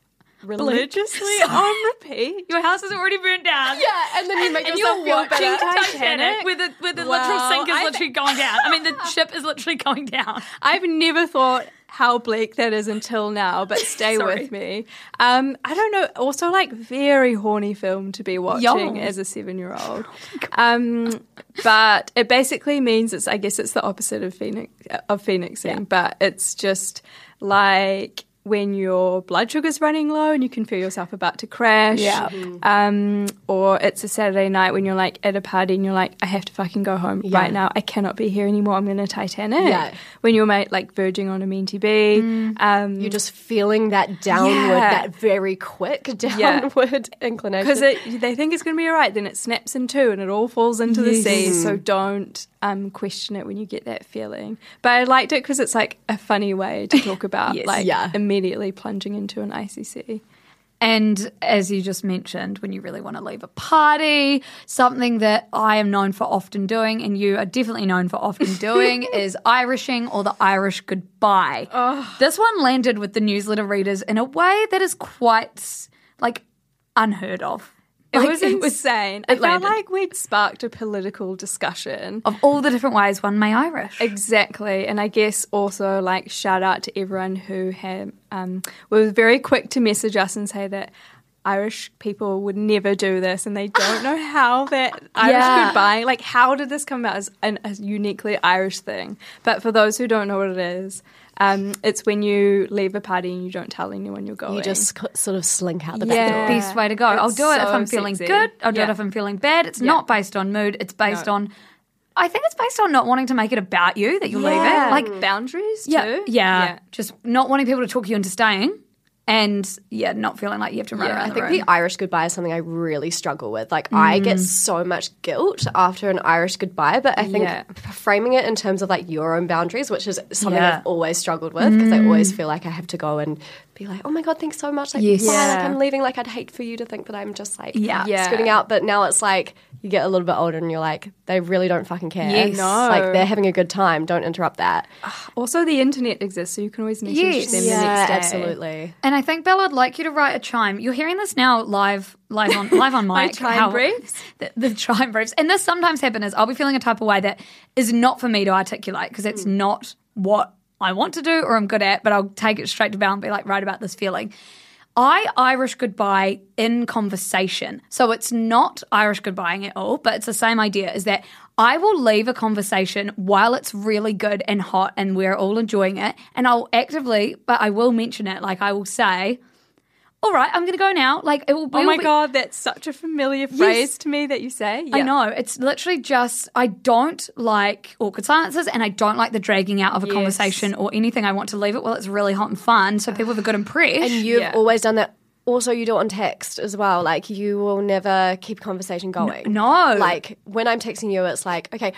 [SPEAKER 3] religiously on repeat.
[SPEAKER 1] Your house has already burned down.
[SPEAKER 2] Yeah, and then you make
[SPEAKER 1] and
[SPEAKER 2] yourself
[SPEAKER 1] you're
[SPEAKER 2] feel
[SPEAKER 1] watching
[SPEAKER 2] better.
[SPEAKER 1] Titanic, with the, where the literal sink is literally going down. I mean, the ship is literally going down.
[SPEAKER 3] I've never thought how bleak that is until now, but stay with me. Um, I don't know. Also, like very horny film to be watching
[SPEAKER 1] Yo.
[SPEAKER 3] as a seven-year-old. um, but it basically means it's. I guess it's the opposite of phoenix of phoenixing, but it's just like when your blood sugar's running low and you can feel yourself about to crash.
[SPEAKER 1] Yeah.
[SPEAKER 3] Um, or it's a Saturday night when you're like at a party and you're like, I have to fucking go home right now. I cannot be here anymore. I'm going to Titanic.
[SPEAKER 2] Yeah.
[SPEAKER 3] When you're mate like verging on a meant to be. Um,
[SPEAKER 2] You're just feeling that downward,
[SPEAKER 3] Yeah.
[SPEAKER 2] that very quick
[SPEAKER 3] Yeah.
[SPEAKER 2] downward inclination.
[SPEAKER 3] because they think it's going to be all right, then it snaps in two and it all falls into the sea. So don't um, question it when you get that feeling. But I liked it because it's like a funny way to talk about
[SPEAKER 1] Yes.
[SPEAKER 3] like
[SPEAKER 2] Yeah.
[SPEAKER 3] Immediately plunging into an sea.
[SPEAKER 1] And as you just mentioned, when you really want to leave a party, something that I am known for often doing, and you are definitely known for often doing, is Irishing or the Irish goodbye. Oh. This one landed with the newsletter readers in a way that is quite like unheard of.
[SPEAKER 3] It
[SPEAKER 1] Like,
[SPEAKER 3] was insane. I
[SPEAKER 1] it
[SPEAKER 3] felt like we'd sparked a political discussion.
[SPEAKER 1] Of all the different ways one may Irish.
[SPEAKER 3] Exactly, and I guess also like shout out to everyone who had um, was very quick to message us and say that Irish people would never do this, and they don't know how that Irish
[SPEAKER 1] Yeah.
[SPEAKER 3] goodbye. Like, how did this come about as an, a uniquely Irish thing? But for those who don't know what it is, um, it's when you leave a party and you don't tell anyone you're going.
[SPEAKER 2] you just sort of slink out the back
[SPEAKER 3] Yeah.
[SPEAKER 2] back door.
[SPEAKER 1] Best way to go. I'll
[SPEAKER 3] It's
[SPEAKER 1] do it if I'm feeling
[SPEAKER 3] sexy.
[SPEAKER 1] good. I'll do it if I'm feeling bad. It's
[SPEAKER 3] Yeah.
[SPEAKER 1] not based on mood. It's based
[SPEAKER 3] No.
[SPEAKER 1] on. I think it's based on not wanting to make it about you that you're leaving. Like
[SPEAKER 3] boundaries
[SPEAKER 1] Yeah,
[SPEAKER 3] too.
[SPEAKER 1] yeah, Just not wanting people to talk you into staying, and yeah, not feeling like you have to run
[SPEAKER 3] Yeah,
[SPEAKER 1] around
[SPEAKER 2] I
[SPEAKER 1] the
[SPEAKER 2] think
[SPEAKER 1] room.
[SPEAKER 2] the Irish goodbye is something I really struggle with. Like, I mm. get so much guilt after an Irish goodbye, but I think
[SPEAKER 3] Yeah.
[SPEAKER 2] framing it in terms of like your own boundaries, which is something
[SPEAKER 1] Yeah.
[SPEAKER 2] I've always struggled with because I mm. always feel like I have to go and be like, oh my God, thanks so much. Like,
[SPEAKER 1] Yes.
[SPEAKER 2] bye, like I'm leaving. Like, I'd hate for you to think that I'm just like
[SPEAKER 1] Yeah.
[SPEAKER 3] Yeah.
[SPEAKER 2] scooting out. But now it's like, you get a little bit older and you're like, they really don't fucking care.
[SPEAKER 1] Yes.
[SPEAKER 3] No.
[SPEAKER 2] Like, they're having a good time. Don't interrupt that.
[SPEAKER 3] Also, the internet exists, so you can always message
[SPEAKER 1] Yes.
[SPEAKER 3] them
[SPEAKER 2] yeah,
[SPEAKER 3] the next day.
[SPEAKER 2] absolutely.
[SPEAKER 1] and I think Bella, I'd like you to write a chime. You're hearing this now live, live on live on
[SPEAKER 3] My
[SPEAKER 1] mic.
[SPEAKER 3] chime
[SPEAKER 1] how-
[SPEAKER 3] briefs?
[SPEAKER 1] The, the chime briefs, and this sometimes happens. Is I'll be feeling a type of way that is not for me to articulate because it's hmm. not what I want to do or I'm good at. But I'll take it straight to Bella and be like, write about this feeling. I Irish goodbye in conversation. So it's not Irish goodbying at all, but it's the same idea is that I will leave a conversation while it's really good and hot and we're all enjoying it. And I'll actively, but I will mention it. Like I will say, all right, I'm going to go now. Like, it will.
[SPEAKER 3] Be.
[SPEAKER 1] Oh
[SPEAKER 3] my
[SPEAKER 1] be-
[SPEAKER 3] god, that's such a familiar phrase to me that you say.
[SPEAKER 1] I know. It's literally just, I don't like awkward silences and I don't like the dragging out of a
[SPEAKER 3] Yes.
[SPEAKER 1] conversation or anything. I want to leave it while it's really hot and fun so people have a good impression.
[SPEAKER 2] And you've
[SPEAKER 3] Yeah.
[SPEAKER 2] always done that. Also, you do it on text as well. Like you will never keep conversation going.
[SPEAKER 1] no.
[SPEAKER 2] Like when I'm texting you, it's like okay,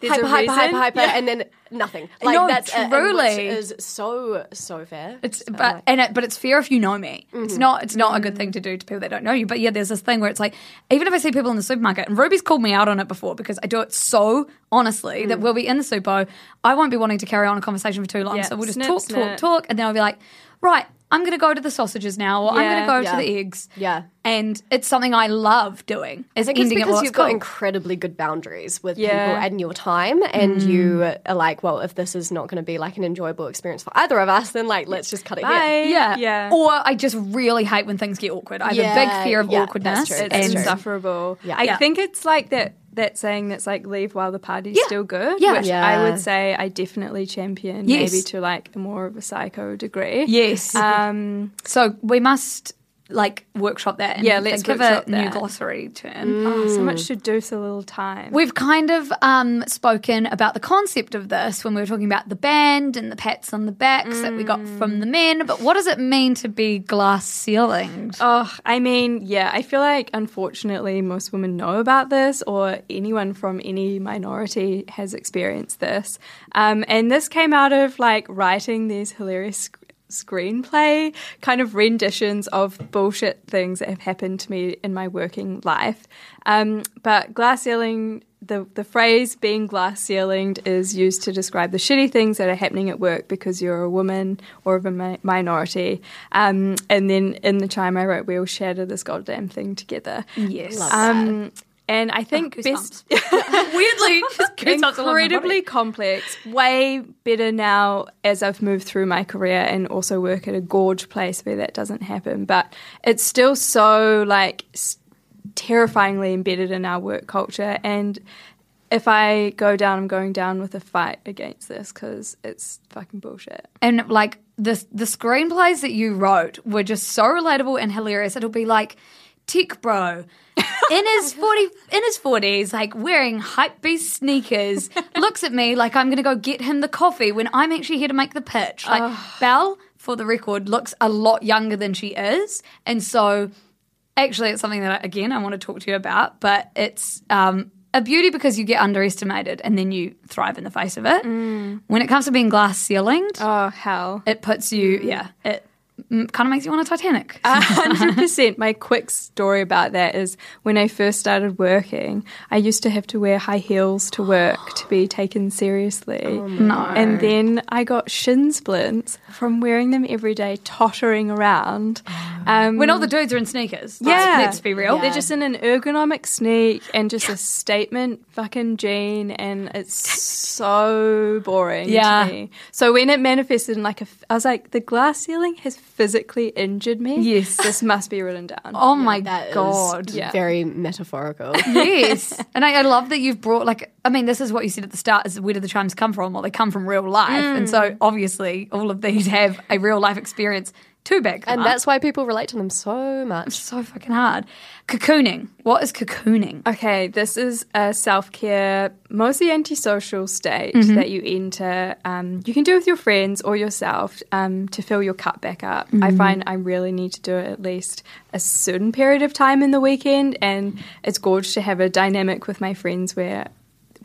[SPEAKER 3] There's
[SPEAKER 2] hyper,
[SPEAKER 3] a
[SPEAKER 2] hyper, hyper,
[SPEAKER 3] reason.
[SPEAKER 2] hyper,
[SPEAKER 3] Yeah.
[SPEAKER 2] and then nothing. Like
[SPEAKER 1] No,
[SPEAKER 2] that's
[SPEAKER 1] truly.
[SPEAKER 2] which is so so fair.
[SPEAKER 1] It's
[SPEAKER 2] So,
[SPEAKER 1] but and it, but it's fair if you know me.
[SPEAKER 2] Mm-hmm.
[SPEAKER 1] It's not it's not a good thing to do to people that don't know you. But yeah, there's this thing where it's like even if I see people in the supermarket and Ruby's called me out on it before because I do it so honestly
[SPEAKER 2] Mm.
[SPEAKER 1] that we'll be in the super, I won't be wanting to carry on a conversation for too long.
[SPEAKER 3] Yeah,
[SPEAKER 1] So we'll just
[SPEAKER 3] snip,
[SPEAKER 1] talk,
[SPEAKER 3] snip.
[SPEAKER 1] talk, talk, and then I'll be like, right, I'm going to go to the sausages now, or I'm going to go
[SPEAKER 2] yeah.
[SPEAKER 1] to the eggs.
[SPEAKER 2] Yeah.
[SPEAKER 1] and it's something I love doing.
[SPEAKER 2] I
[SPEAKER 1] Is
[SPEAKER 2] think it's
[SPEAKER 1] ending
[SPEAKER 2] because you've got
[SPEAKER 1] cool.
[SPEAKER 2] incredibly good boundaries with
[SPEAKER 3] Yeah.
[SPEAKER 2] people and your time, and
[SPEAKER 1] Mm.
[SPEAKER 2] you are like, well, if this is not going to be like an enjoyable experience for either of us, then like let's just cut it
[SPEAKER 3] Bye.
[SPEAKER 2] here.
[SPEAKER 1] Yeah.
[SPEAKER 3] Yeah.
[SPEAKER 1] Or I just really hate when things get awkward. I have a big fear of
[SPEAKER 2] yeah,
[SPEAKER 1] awkwardness.
[SPEAKER 2] that's true,
[SPEAKER 3] It's
[SPEAKER 1] and
[SPEAKER 2] true.
[SPEAKER 3] insufferable.
[SPEAKER 2] Yeah.
[SPEAKER 3] I
[SPEAKER 1] Yeah.
[SPEAKER 3] think it's like that that saying that's like leave while the party's
[SPEAKER 1] Yeah.
[SPEAKER 3] still good.
[SPEAKER 1] Yeah.
[SPEAKER 3] Which
[SPEAKER 2] Yeah.
[SPEAKER 3] I would say I definitely champion
[SPEAKER 1] Yes.
[SPEAKER 3] maybe to like a more of a psycho degree.
[SPEAKER 1] Yes.
[SPEAKER 3] Um
[SPEAKER 1] So we must like workshop that and
[SPEAKER 3] Yeah, let's
[SPEAKER 1] think
[SPEAKER 3] workshop
[SPEAKER 1] of a new glossary term.
[SPEAKER 3] oh, so much to do so little time.
[SPEAKER 1] We've kind of um, spoken about the concept of this when we were talking about the band and the pats on the backs that we got from the men. But what does it mean to be glass ceilinged?
[SPEAKER 3] Oh, I mean, yeah, I feel like unfortunately most women know about this, or anyone from any minority has experienced this. Um, and this came out of like writing these hilarious sc- screenplay kind of renditions of bullshit things that have happened to me in my working life. Um, but glass ceiling. The, the phrase being glass ceilinged is used to describe the shitty things that are happening at work because you're a woman or of a mi- minority. Um, and then in the chime I wrote, we'll shatter this goddamn thing together.
[SPEAKER 1] yes.
[SPEAKER 3] Um, and I oh, think best,
[SPEAKER 1] Weirdly, just goosebumps all over my
[SPEAKER 3] incredibly complex, way better now as I've moved through my career and also work at a gorge place where that doesn't happen. But it's still so like terrifyingly embedded in our work culture. And if I go down, I'm going down with a fight against this because it's fucking bullshit.
[SPEAKER 1] and like the the screenplays that you wrote were just so relatable and hilarious. It'll be like Tick Bro in his forty in his forties, like wearing hype beast sneakers, looks at me like I'm gonna go get him the coffee when I'm actually here to make the pitch. Like Bel, for the record, looks a lot younger than she is, and so actually it's something that I, again I want to talk to you about, but it's um, a beauty because you get underestimated and then you thrive in the face of it. When it comes to being glass ceilinged,
[SPEAKER 3] Oh, hell.
[SPEAKER 1] it puts you, yeah, it mm, kind of makes you want a Titanic.
[SPEAKER 3] hundred percent. My quick story about that is when I first started working, I used to have to wear high heels to work to be taken seriously.
[SPEAKER 1] no.
[SPEAKER 3] And then I got shin splints from wearing them every day, tottering around. Um,
[SPEAKER 1] when all the dudes are in sneakers.
[SPEAKER 3] yeah,
[SPEAKER 1] Let's, let's be real.
[SPEAKER 3] They're just in an ergonomic sneak and just a statement fucking jean, and it's so boring
[SPEAKER 1] Yeah.
[SPEAKER 3] to me. So when it manifested in like a, I was like, the glass ceiling has physically injured me.
[SPEAKER 1] Yes.
[SPEAKER 3] this must be written down.
[SPEAKER 1] Oh my
[SPEAKER 2] That is
[SPEAKER 1] god.
[SPEAKER 3] Yeah.
[SPEAKER 2] very metaphorical.
[SPEAKER 1] yes. And I, I love that you've brought like I mean, this is what you said at the start is where do the chimes come from? Well, they come from real life. And
[SPEAKER 2] Mm.
[SPEAKER 1] so obviously all of these have a real life experience to big.
[SPEAKER 2] and
[SPEAKER 1] up.
[SPEAKER 2] that's why people relate to them so much.
[SPEAKER 1] so fucking hard. Cocooning. What is cocooning?
[SPEAKER 3] Okay, this is a self care, mostly antisocial state
[SPEAKER 1] Mm-hmm.
[SPEAKER 3] that you enter. Um, you can do with your friends or yourself um, to fill your cup back up. I
[SPEAKER 1] Mm-hmm.
[SPEAKER 3] find I really need to do it at least a certain period of time in the weekend, and it's gorgeous to have a dynamic with my friends where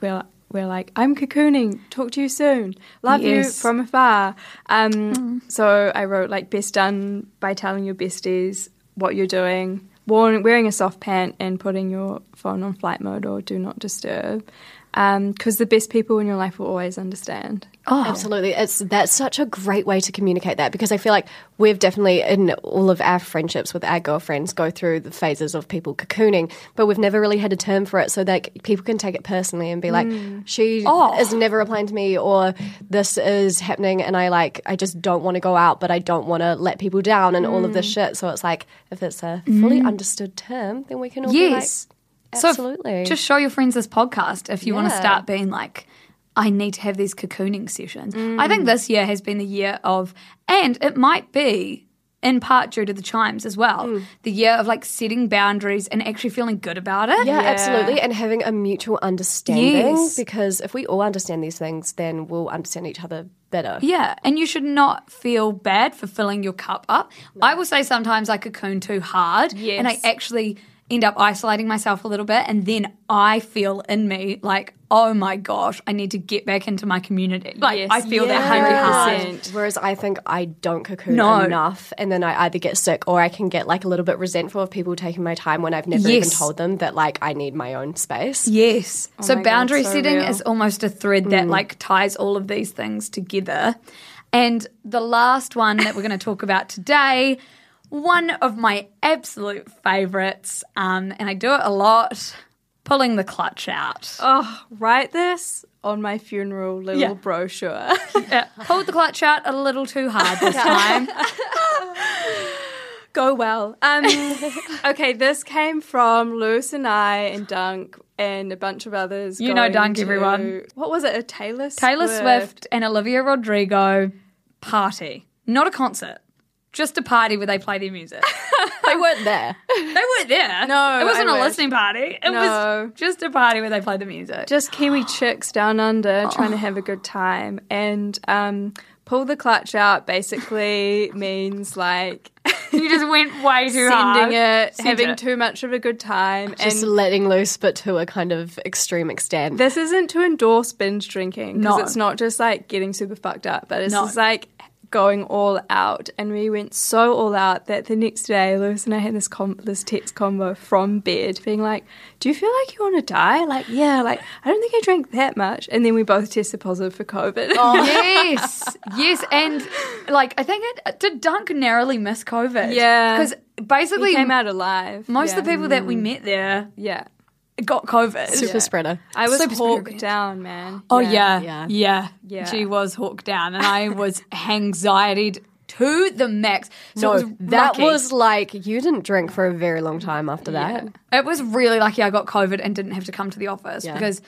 [SPEAKER 3] we're we're like, I'm cocooning. Talk to you soon. Love you from afar. Um, So I wrote like best done by telling your besties what you're doing, worn, wearing a soft pant, and putting your phone on flight mode or do not disturb. Because the best people in your life will always understand.
[SPEAKER 1] Oh.
[SPEAKER 2] Absolutely. It's that's such a great way to communicate that because I feel like we've definitely in all of our friendships with our girlfriends go through the phases of people cocooning, but we've never really had a term for it so that people can take it personally and be like, mm. she
[SPEAKER 1] Oh.
[SPEAKER 2] is never replying to me or this is happening and I like I just don't want to go out but I don't want to let people down and all of this mm. shit. So it's like if it's a fully mm. understood term, then we can all
[SPEAKER 1] Yes.
[SPEAKER 2] be like
[SPEAKER 1] So
[SPEAKER 2] Absolutely.
[SPEAKER 1] just show your friends this podcast if you want to start being like, I need to have these cocooning sessions. I think mm. this year has been the year of, and it might be in part due to the chimes as well. Mm. The year of like setting boundaries and actually feeling good about it.
[SPEAKER 2] Yeah, absolutely. And having a mutual understanding.
[SPEAKER 1] Yes.
[SPEAKER 2] Because if we all understand these things, then we'll understand each other better.
[SPEAKER 1] Yeah, and you should not feel bad for filling your cup up. I will say sometimes I cocoon too hard, and I actually end up isolating myself a little bit, and then I feel in me like, oh my gosh, I need to get back into my community. Like
[SPEAKER 3] Yes.
[SPEAKER 1] I feel that really hard.
[SPEAKER 3] 100%.
[SPEAKER 2] Whereas I think I don't cocoon
[SPEAKER 1] No.
[SPEAKER 2] enough, and then I either get sick or I can get like a little bit resentful of people taking my time when I've never even told them that like I need my own space.
[SPEAKER 1] Yes. Oh so
[SPEAKER 3] my God,
[SPEAKER 1] boundary
[SPEAKER 3] so
[SPEAKER 1] setting
[SPEAKER 3] real.
[SPEAKER 1] is almost a thread that mm. like ties all of these things together. And the last one that we're going to talk about today, one of my absolute favorites, um, and I do it a lot, pulling the clutch out.
[SPEAKER 3] Oh, write this on my funeral little
[SPEAKER 1] Yeah.
[SPEAKER 3] brochure.
[SPEAKER 1] Yeah, pulled the clutch out a little too hard this time.
[SPEAKER 3] Go well. Um, okay, this came from Lewis and I and Dunk and a bunch of others.
[SPEAKER 1] You know Dunk,
[SPEAKER 3] to-
[SPEAKER 1] everyone.
[SPEAKER 3] What was it? A Taylor Swift?
[SPEAKER 1] Taylor Swift and Olivia Rodrigo party. Not a concert, just a party where they play their music.
[SPEAKER 2] They weren't there.
[SPEAKER 1] They weren't there.
[SPEAKER 3] No,
[SPEAKER 1] it wasn't
[SPEAKER 3] I
[SPEAKER 1] a
[SPEAKER 3] wish.
[SPEAKER 1] listening party. It
[SPEAKER 3] No.
[SPEAKER 1] was just a party where they played the music.
[SPEAKER 3] Just Kiwi chicks down under
[SPEAKER 1] Oh.
[SPEAKER 3] trying to have a good time. And um, pull the clutch out basically means like
[SPEAKER 1] you just went way too hard.
[SPEAKER 3] sending it,
[SPEAKER 1] Sent
[SPEAKER 3] having
[SPEAKER 1] it.
[SPEAKER 3] too much of a good time.
[SPEAKER 2] Just
[SPEAKER 3] and
[SPEAKER 2] letting loose, but to a kind of extreme extent.
[SPEAKER 3] This isn't to endorse binge drinking because
[SPEAKER 1] No.
[SPEAKER 3] it's not just like getting super fucked up, but it's
[SPEAKER 1] No.
[SPEAKER 3] just like going all out. And we went so all out that the next day, Lewis and I had this com- this text combo from bed, being like, "Do you feel like you want to die?" Like, yeah, like I don't think I drank that much. And then we both tested positive for COVID.
[SPEAKER 1] Oh yes, yes, and like I think it did. Dunk narrowly miss COVID.
[SPEAKER 3] Yeah.
[SPEAKER 1] because basically
[SPEAKER 3] we came out alive.
[SPEAKER 1] most of the people that we mm. met there
[SPEAKER 3] yeah.
[SPEAKER 1] Got COVID.
[SPEAKER 2] Super spreader.
[SPEAKER 3] I was
[SPEAKER 1] Super
[SPEAKER 3] hawked
[SPEAKER 1] spreader.
[SPEAKER 3] down, man.
[SPEAKER 1] Oh yeah,
[SPEAKER 2] Yeah.
[SPEAKER 1] yeah,
[SPEAKER 3] Yeah.
[SPEAKER 1] She was hawked down, and I was anxietied to the max. So
[SPEAKER 2] No,
[SPEAKER 1] was
[SPEAKER 2] that
[SPEAKER 1] lucky.
[SPEAKER 2] was like you didn't drink for a very long time after that.
[SPEAKER 1] It was really lucky I got COVID and didn't have to come to the office
[SPEAKER 2] Yeah.
[SPEAKER 1] because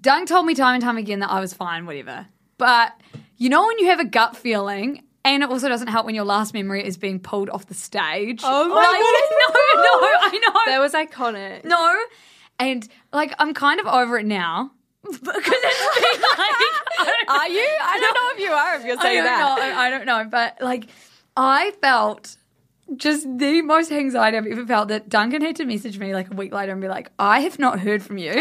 [SPEAKER 1] Dunk told me time and time again that I was fine, whatever. But you know when you have a gut feeling, and it also doesn't help when your last memory is being pulled off the stage.
[SPEAKER 3] Oh my
[SPEAKER 1] Like, No, no, I know.
[SPEAKER 3] That was iconic.
[SPEAKER 1] no, and like I'm kind of over it now because it's been like. I don't-
[SPEAKER 2] Are you? I don't know if you are. If you're
[SPEAKER 1] I
[SPEAKER 2] saying
[SPEAKER 1] don't
[SPEAKER 2] that.
[SPEAKER 1] know. I don't know, but like I felt just the most anxiety I've ever felt that Duncan had to message me like a week later and be like, "I have not heard from you.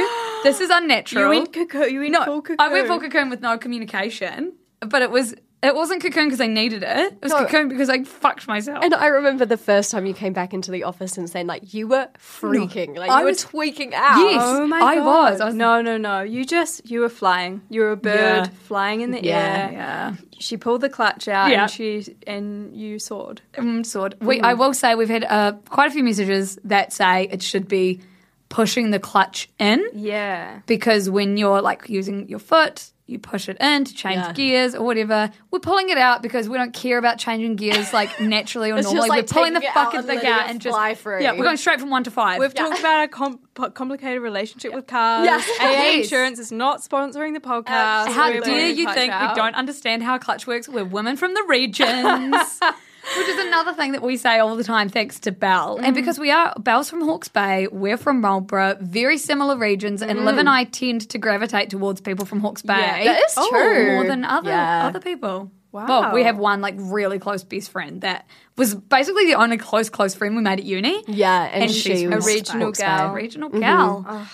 [SPEAKER 1] This is unnatural."
[SPEAKER 3] You went cocoon. You went
[SPEAKER 1] no,
[SPEAKER 3] full cocoon.
[SPEAKER 1] I went full cocoon with no communication, but it was it wasn't cocoon because I needed it. It was
[SPEAKER 2] No.
[SPEAKER 1] cocoon because I fucked myself.
[SPEAKER 2] And I remember the first time you came back into the office and saying like you were freaking, like
[SPEAKER 1] I
[SPEAKER 2] you were
[SPEAKER 1] was-
[SPEAKER 2] tweaking out.
[SPEAKER 1] Yes.
[SPEAKER 3] Oh my
[SPEAKER 1] I
[SPEAKER 3] god!
[SPEAKER 1] was. I was-
[SPEAKER 3] no, no, no. You just you were flying. You were a bird
[SPEAKER 1] Yeah.
[SPEAKER 3] flying in the
[SPEAKER 2] Yeah.
[SPEAKER 3] air.
[SPEAKER 1] yeah.
[SPEAKER 3] She pulled the clutch out
[SPEAKER 1] Yeah.
[SPEAKER 3] and she and you soared.
[SPEAKER 1] Mm, sort. We, I will say we've had uh, quite a few messages that say it should be pushing the clutch in.
[SPEAKER 3] Yeah.
[SPEAKER 1] because when you're like using your foot, you push it in to change
[SPEAKER 2] Yeah.
[SPEAKER 1] gears or whatever. We're pulling it out because we don't care about changing gears like naturally or
[SPEAKER 2] It's just
[SPEAKER 1] normally.
[SPEAKER 2] like
[SPEAKER 1] we're pulling the
[SPEAKER 2] taking it out
[SPEAKER 1] fucking
[SPEAKER 2] and
[SPEAKER 1] thing
[SPEAKER 2] letting
[SPEAKER 1] out
[SPEAKER 2] it
[SPEAKER 1] and just
[SPEAKER 2] fly through.
[SPEAKER 1] Yeah, we're going straight from one to 5
[SPEAKER 3] We've talked about our com- po- complicated relationship with cars.
[SPEAKER 2] Yeah.
[SPEAKER 3] AA
[SPEAKER 1] Yes.
[SPEAKER 3] Insurance is not sponsoring the podcast.
[SPEAKER 1] how
[SPEAKER 3] We're
[SPEAKER 1] dare
[SPEAKER 3] pulling
[SPEAKER 1] you
[SPEAKER 3] clutch
[SPEAKER 1] think we
[SPEAKER 3] out.
[SPEAKER 1] don't understand how clutch works? We're women from the regions. Which is another thing that we say all the time, thanks to Bel. And mm-hmm. because we are, Bel's from Hawke's Bay, we're from Marlborough, very similar regions, and Liv and mm. I tend to gravitate towards people from Hawke's Bay.
[SPEAKER 3] Yeah,
[SPEAKER 2] that is
[SPEAKER 1] Oh,
[SPEAKER 2] true.
[SPEAKER 1] More than other
[SPEAKER 2] Yeah.
[SPEAKER 1] other people.
[SPEAKER 3] Wow.
[SPEAKER 1] Well, we have one like really close best friend that was basically the only close close friend we made at uni.
[SPEAKER 2] Yeah, and,
[SPEAKER 1] And
[SPEAKER 2] she
[SPEAKER 1] she's
[SPEAKER 2] was
[SPEAKER 3] a regional gal.
[SPEAKER 1] Regional mm-hmm. gal. Ah.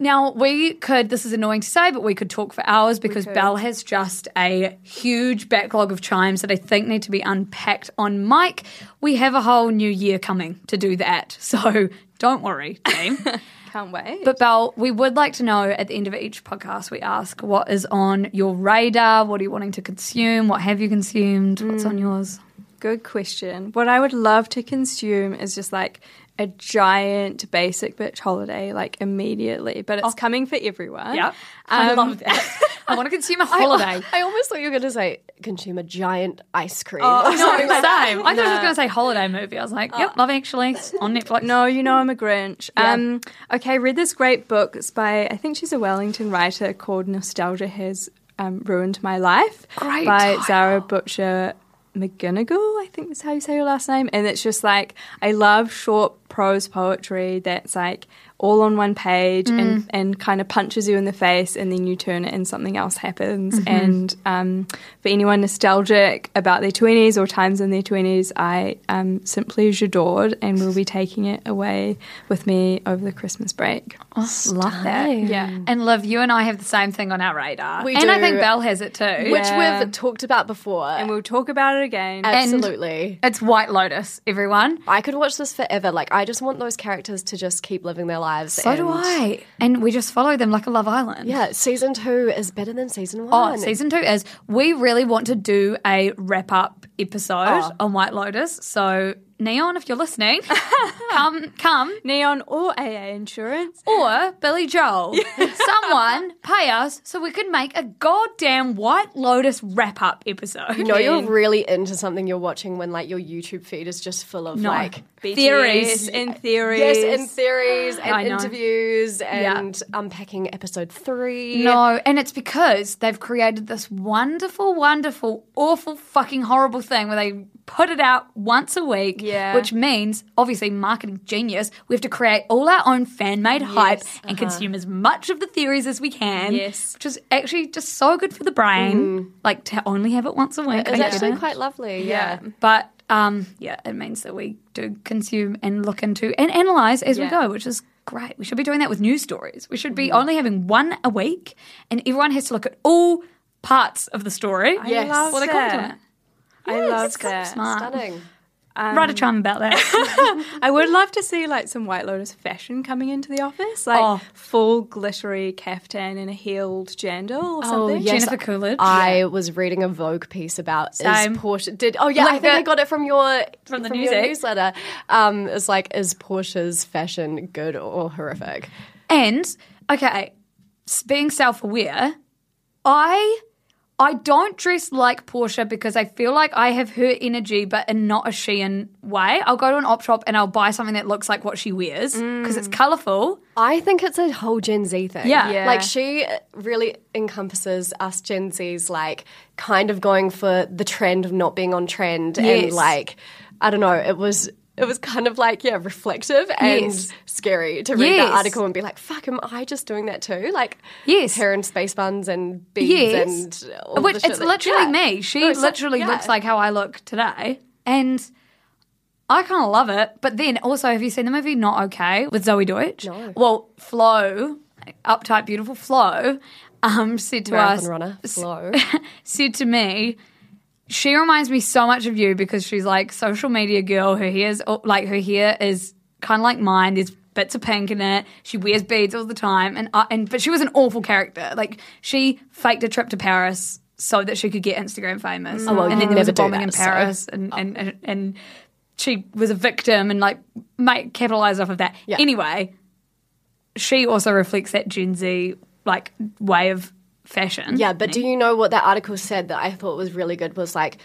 [SPEAKER 1] Now we could. This is annoying to say, but we could talk for hours because Bel has just a huge backlog of chimes that I think need to be unpacked on mic. We have a whole new year coming to do that, so don't worry, team.
[SPEAKER 3] Can't wait.
[SPEAKER 1] But Bel, we would like to know at the end of each podcast, we ask what is on your radar, what are you wanting to consume, what have you consumed, what's on mm. yours?
[SPEAKER 3] Good question. What I would love to consume is just like a giant basic bitch holiday, like immediately. But it's coming for everyone.
[SPEAKER 1] Yep, I
[SPEAKER 3] Um,
[SPEAKER 1] love that. I want to consume a holiday.
[SPEAKER 2] I almost thought you were going to say consume a giant ice cream.
[SPEAKER 1] Oh, no, same. I thought I was going to say holiday movie. I was like, yep, Love Actually it's on Netflix.
[SPEAKER 3] No, you know I'm a Grinch.
[SPEAKER 1] Yeah.
[SPEAKER 3] Um, okay, read this great book. It's by I think she's a Wellington writer called Nostalgia Has um, Ruined My Life
[SPEAKER 1] Great
[SPEAKER 3] by
[SPEAKER 1] title.
[SPEAKER 3] Zara Butcher McGinnigal, I think that's how you say your last name. And it's just like, I love short prose poetry that's like all on one page and, and kind of punches you in the face and then you turn it and something else happens. And um, for anyone nostalgic about their 20s or times in their 20s, I um, simply adored and will be taking it away with me over the Christmas break.
[SPEAKER 1] Love that.
[SPEAKER 3] Yeah.
[SPEAKER 1] And Liv, you and I have the same thing on our radar.
[SPEAKER 2] We
[SPEAKER 1] and I think Bel has it too.
[SPEAKER 2] Which
[SPEAKER 3] Yeah.
[SPEAKER 2] we've talked about before.
[SPEAKER 3] And we'll talk about it again.
[SPEAKER 2] Absolutely.
[SPEAKER 1] It's White Lotus, everyone.
[SPEAKER 2] I could watch this forever. Like, I just want those characters to just keep living their lives.
[SPEAKER 1] So do I. And we just follow them like a Love Island.
[SPEAKER 2] Yeah, season two is better than season
[SPEAKER 1] Oh,
[SPEAKER 2] one.
[SPEAKER 1] season two is we really want to do a wrap up episode
[SPEAKER 2] Oh.
[SPEAKER 1] on White Lotus. So Neon, if you're listening, come come.
[SPEAKER 3] Neon or AA insurance.
[SPEAKER 1] Or Billy Joel, someone pay us so we can make a goddamn White Lotus wrap up episode.
[SPEAKER 2] You know you're really into something you're watching when like your YouTube feed is just full of
[SPEAKER 1] No.
[SPEAKER 2] like
[SPEAKER 1] Theories.
[SPEAKER 3] BTS and theories.
[SPEAKER 2] yes and theories and interviews and unpacking episode three.
[SPEAKER 1] No, and it's because they've created this wonderful, wonderful, awful, fucking horrible thing where they put it out once a week.
[SPEAKER 3] Yeah.
[SPEAKER 1] Which means, obviously, marketing genius. We have to create all our own fan made hype and uh-huh. consume as much of the theories as we can.
[SPEAKER 3] Yes.
[SPEAKER 1] Which is actually just so good for the brain. Mm. Like to only have it once a week.
[SPEAKER 2] It's actually
[SPEAKER 1] it.
[SPEAKER 2] quite lovely. Yeah.
[SPEAKER 1] But um, yeah, it means that we do consume and look into and analyze as we go, which is great. We should be doing that with news stories. We should be mm. only having one a week, and everyone has to look at all parts of the story.
[SPEAKER 2] Yes.
[SPEAKER 3] love
[SPEAKER 1] Well, they on
[SPEAKER 3] that. I love
[SPEAKER 1] It's kind of
[SPEAKER 3] that.
[SPEAKER 1] smart.
[SPEAKER 2] Stunning.
[SPEAKER 1] Write a charm about that.
[SPEAKER 3] I would love to see like some White Lotus fashion coming into the office, like
[SPEAKER 1] Oh.
[SPEAKER 3] full glittery caftan and a heeled jandal or something.
[SPEAKER 2] yes.
[SPEAKER 1] Jennifer Coolidge.
[SPEAKER 2] I was reading a Vogue piece about
[SPEAKER 1] Same.
[SPEAKER 2] is Portia did oh yeah
[SPEAKER 1] Like
[SPEAKER 2] I think
[SPEAKER 1] the-
[SPEAKER 2] I got it from your
[SPEAKER 1] From the
[SPEAKER 2] your
[SPEAKER 1] newsy.
[SPEAKER 2] newsletter. Um, it's like is Portia's fashion good or horrific?
[SPEAKER 1] And okay, being self-aware, I I don't dress like Portia because I feel like I have her energy, but in not a Shein way. I'll go to an op shop and I'll buy something that looks like what she wears because it's colourful.
[SPEAKER 2] I think it's a whole Gen Z thing.
[SPEAKER 1] Yeah.
[SPEAKER 3] Yeah.
[SPEAKER 2] Like she really encompasses us Gen Zs, like kind of going for the trend of not being on trend. And like, I don't know, it was. It was kind of like, yeah, reflective and
[SPEAKER 1] Yes.
[SPEAKER 2] scary to read
[SPEAKER 1] Yes.
[SPEAKER 2] that article and be like, fuck, am I just doing that too? Like,
[SPEAKER 1] Yes.
[SPEAKER 2] hair and space buns and beads
[SPEAKER 1] Yes.
[SPEAKER 2] and all
[SPEAKER 1] Which it's literally
[SPEAKER 2] yeah.
[SPEAKER 1] me. She
[SPEAKER 2] No, it's like-
[SPEAKER 1] literally
[SPEAKER 2] yeah.
[SPEAKER 1] looks like how I look today. And I kind of love it. But then also, have you seen the movie Not Okay with Zoey Deutch? No. Well, Flo, uptight, beautiful Flo, um, said to
[SPEAKER 2] Marathon
[SPEAKER 1] us,
[SPEAKER 2] runner, Flo.
[SPEAKER 1] said to me, she reminds me so much of you because she's like social media girl. Her hair's like her hair is kind of like mine. There's bits of pink in it. She wears beads all the time, and uh, and but she was an awful character. Like she faked a trip to Paris so that she could get Instagram famous.
[SPEAKER 2] Oh, well,
[SPEAKER 1] and then there was a bombing
[SPEAKER 2] that,
[SPEAKER 1] in
[SPEAKER 2] so-
[SPEAKER 1] Paris, and, and, and and she was a victim and like make capitalize off of that.
[SPEAKER 2] Yeah.
[SPEAKER 1] Anyway, she also reflects that Gen Z like way of fashion.
[SPEAKER 2] Yeah, but do you know what that article said that I thought was really good was like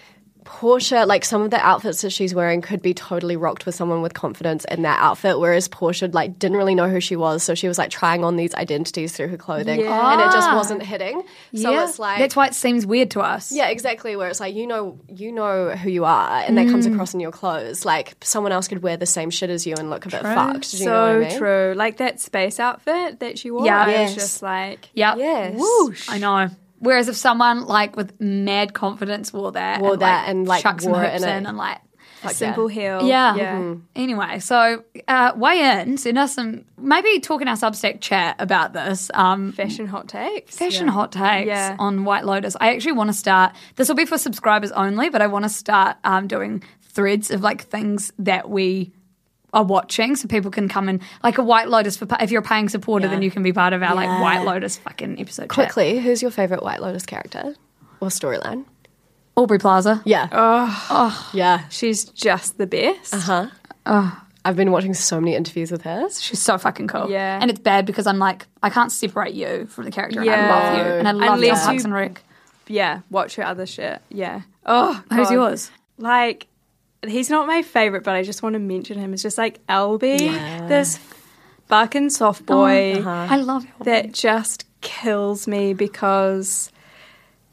[SPEAKER 2] Portia, like some of the outfits that she's wearing could be totally rocked with someone with confidence in that outfit, whereas Portia like didn't really know who she was, so she was like trying on these identities through her clothing, and it just wasn't hitting. So
[SPEAKER 1] Yeah.
[SPEAKER 2] it's like
[SPEAKER 1] that's why it seems weird to us.
[SPEAKER 2] yeah, exactly. Where it's like you know you know who you are, and that
[SPEAKER 1] Mm.
[SPEAKER 2] comes across in your clothes. Like someone else could wear the same shit as you and look a bit fucked. Do you
[SPEAKER 3] so
[SPEAKER 2] know what I mean?
[SPEAKER 3] true. Like that space outfit that she wore.
[SPEAKER 1] Yeah.
[SPEAKER 3] I
[SPEAKER 2] Yes.
[SPEAKER 3] just like,
[SPEAKER 1] Yep.
[SPEAKER 2] Yes.
[SPEAKER 1] Whoosh. I know. Whereas if someone like with mad confidence wore that,
[SPEAKER 2] Wore that and, like,
[SPEAKER 1] chuck some
[SPEAKER 2] wore it
[SPEAKER 1] hoops
[SPEAKER 2] in
[SPEAKER 1] in, and like
[SPEAKER 2] Fuck
[SPEAKER 3] simple heel.
[SPEAKER 1] yeah.
[SPEAKER 3] yeah.
[SPEAKER 1] Anyway, so uh, weigh in, send us some maybe talk in our Substack chat about this. Um,
[SPEAKER 3] Fashion hot takes.
[SPEAKER 1] fashion hot takes
[SPEAKER 3] Yeah.
[SPEAKER 1] on White Lotus. I actually want to start. This will be for subscribers only, but I want to start um, doing threads of like things that we are watching, so people can come and like a White Lotus for if you're a paying supporter, then you can be part of our like White Lotus fucking episode. chat.
[SPEAKER 2] Quickly, who's your favorite White Lotus character or storyline?
[SPEAKER 1] Aubrey Plaza.
[SPEAKER 2] Yeah. Oh. Yeah.
[SPEAKER 3] She's just the best.
[SPEAKER 2] Uh huh? I've been watching so many interviews with her.
[SPEAKER 1] She's so fucking cool.
[SPEAKER 3] Yeah.
[SPEAKER 1] And it's bad because I'm like, I can't separate you from the character. And I
[SPEAKER 3] Yeah.
[SPEAKER 1] love you. And I love
[SPEAKER 3] Unless
[SPEAKER 1] and Rec.
[SPEAKER 3] Yeah, watch her other shit. Yeah. Oh,
[SPEAKER 1] Who's yours?
[SPEAKER 3] Like, he's not my favorite, but I just want to mention him. It's just like Albie, this fucking soft boy
[SPEAKER 1] I love you.
[SPEAKER 3] that just kills me because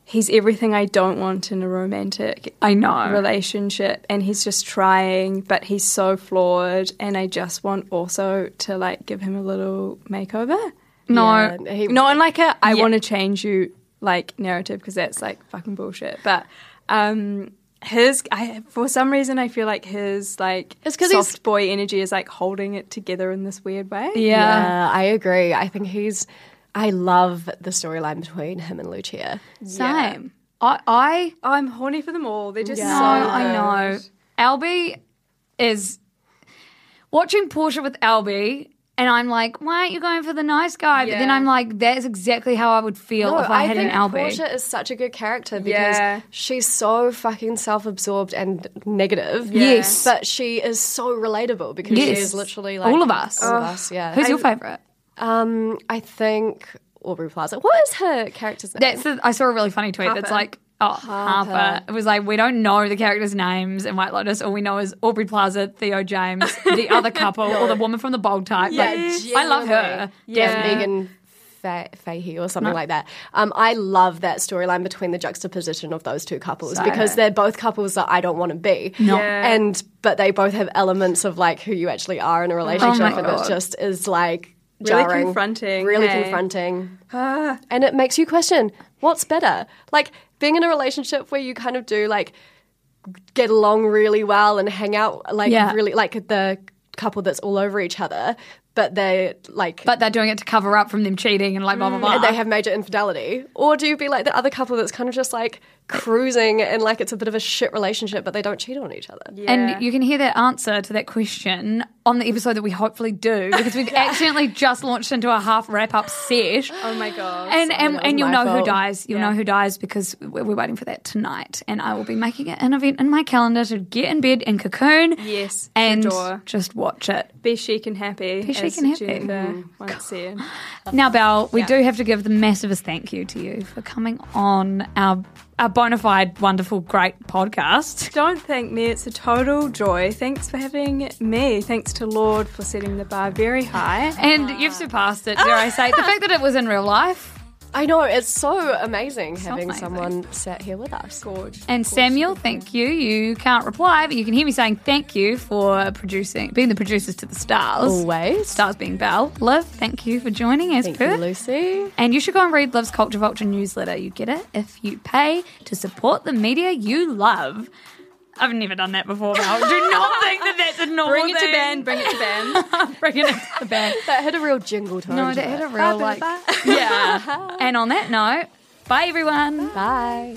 [SPEAKER 3] he's everything I don't want in a romantic
[SPEAKER 1] I know.
[SPEAKER 3] relationship and he's just trying but he's so flawed and I just want also to like give him a little makeover.
[SPEAKER 1] No.
[SPEAKER 2] Yeah, he-
[SPEAKER 3] Not in like a I
[SPEAKER 1] Yeah.
[SPEAKER 3] want to change you like narrative because that's like fucking bullshit. But um his I for some reason I feel like his like
[SPEAKER 2] It's 'cause he's-
[SPEAKER 3] soft boy energy is like holding it together in this weird way.
[SPEAKER 1] Yeah.
[SPEAKER 2] Yeah, I agree. I think he's. I love the storyline between him and Lucia.
[SPEAKER 1] Same. I, I
[SPEAKER 3] I'm horny for them all. They're just
[SPEAKER 1] No,
[SPEAKER 3] so
[SPEAKER 1] I know. Albie is watching Portia with Albie, and I'm like, why aren't you going for the nice guy? But then
[SPEAKER 3] Yeah.
[SPEAKER 1] I'm like, that's exactly how I would feel if I, had
[SPEAKER 2] think
[SPEAKER 1] an Albie.
[SPEAKER 2] Portia is such a good character because
[SPEAKER 3] Yeah.
[SPEAKER 2] she's so fucking self-absorbed and negative.
[SPEAKER 1] Yes.
[SPEAKER 2] but she is so relatable because
[SPEAKER 1] Yes.
[SPEAKER 2] she is literally like
[SPEAKER 1] All of us.
[SPEAKER 2] All of us, yeah.
[SPEAKER 1] Who's your favorite?
[SPEAKER 2] Um, I think Aubrey Plaza. What is her character's name?
[SPEAKER 1] That's the, I saw a really funny tweet that's
[SPEAKER 3] Harper.
[SPEAKER 1] like, oh, Harper. It was like, we don't know the characters' names in White Lotus. All we know is Aubrey Plaza, Theo James, the other couple, or the woman from the Bold Type. Like, I love her.
[SPEAKER 2] Yeah, Meghan Fa- Fahy or something like that. Um, I love that storyline between the juxtaposition of those two couples because they're both couples that I don't want to be.
[SPEAKER 1] No.
[SPEAKER 3] Yeah.
[SPEAKER 2] And but they both have elements of like who you actually are in a relationship,
[SPEAKER 1] my
[SPEAKER 2] and it just is like
[SPEAKER 3] Really confronting,
[SPEAKER 2] really
[SPEAKER 3] hey?
[SPEAKER 2] confronting, and it makes you question what's better, like being in a relationship where you kind of do like get along really well and hang out like
[SPEAKER 1] Yeah.
[SPEAKER 2] really like the couple that's all over each other, but they're like
[SPEAKER 1] But they're doing it to cover up from them cheating and like blah, blah, mm. blah.
[SPEAKER 2] and they have major infidelity? Or do you be like the other couple that's kind of just like cruising and like it's a bit of a shit relationship, but they don't cheat on each other? yeah.
[SPEAKER 1] And you can hear that answer to that question on the episode that we hopefully do because we've accidentally just launched into a half wrap up set.
[SPEAKER 3] Oh my god.
[SPEAKER 1] And and,
[SPEAKER 2] was
[SPEAKER 1] and you'll
[SPEAKER 2] my
[SPEAKER 1] know who dies. You'll know who dies because we're, we're waiting for that tonight. And I will be making it an event in my calendar to get in bed and cocoon.
[SPEAKER 3] Yes,
[SPEAKER 1] and
[SPEAKER 3] adore.
[SPEAKER 1] just watch it.
[SPEAKER 3] Be chic and happy.
[SPEAKER 1] Be chic and happy.
[SPEAKER 3] Jennifer mm. once said.
[SPEAKER 1] Now, Bel, we do have to give the massivest thank you to you for coming on our our bona fide, wonderful, great podcast.
[SPEAKER 3] Don't thank me. It's a total joy. Thanks for having me. Thanks to Lorde for setting the bar very high.
[SPEAKER 1] And you've surpassed it, dare I say. The fact that it was in real life.
[SPEAKER 2] I know, it's so amazing having
[SPEAKER 1] amazing.
[SPEAKER 2] someone sat here with us.
[SPEAKER 3] Gorge.
[SPEAKER 1] And Samuel, thank you. You can't reply, but you can hear me saying thank you for producing, being the producers to the stars.
[SPEAKER 2] Always.
[SPEAKER 1] Stars being Bel. Liv, thank you for joining as
[SPEAKER 2] Thank
[SPEAKER 1] per.
[SPEAKER 2] you, Lucy.
[SPEAKER 1] And you should go and read Liv's Culture Vulture newsletter. You get it if you pay to support the media you love. I've never done that before, Bel. Do not think that that's a normal
[SPEAKER 3] Bring it to band. Bring it to band.
[SPEAKER 1] Bring it to the band.
[SPEAKER 2] That had a real jingle tone.
[SPEAKER 1] No, that had
[SPEAKER 2] it.
[SPEAKER 1] a real like, yeah. And on that note, bye everyone.
[SPEAKER 2] Bye.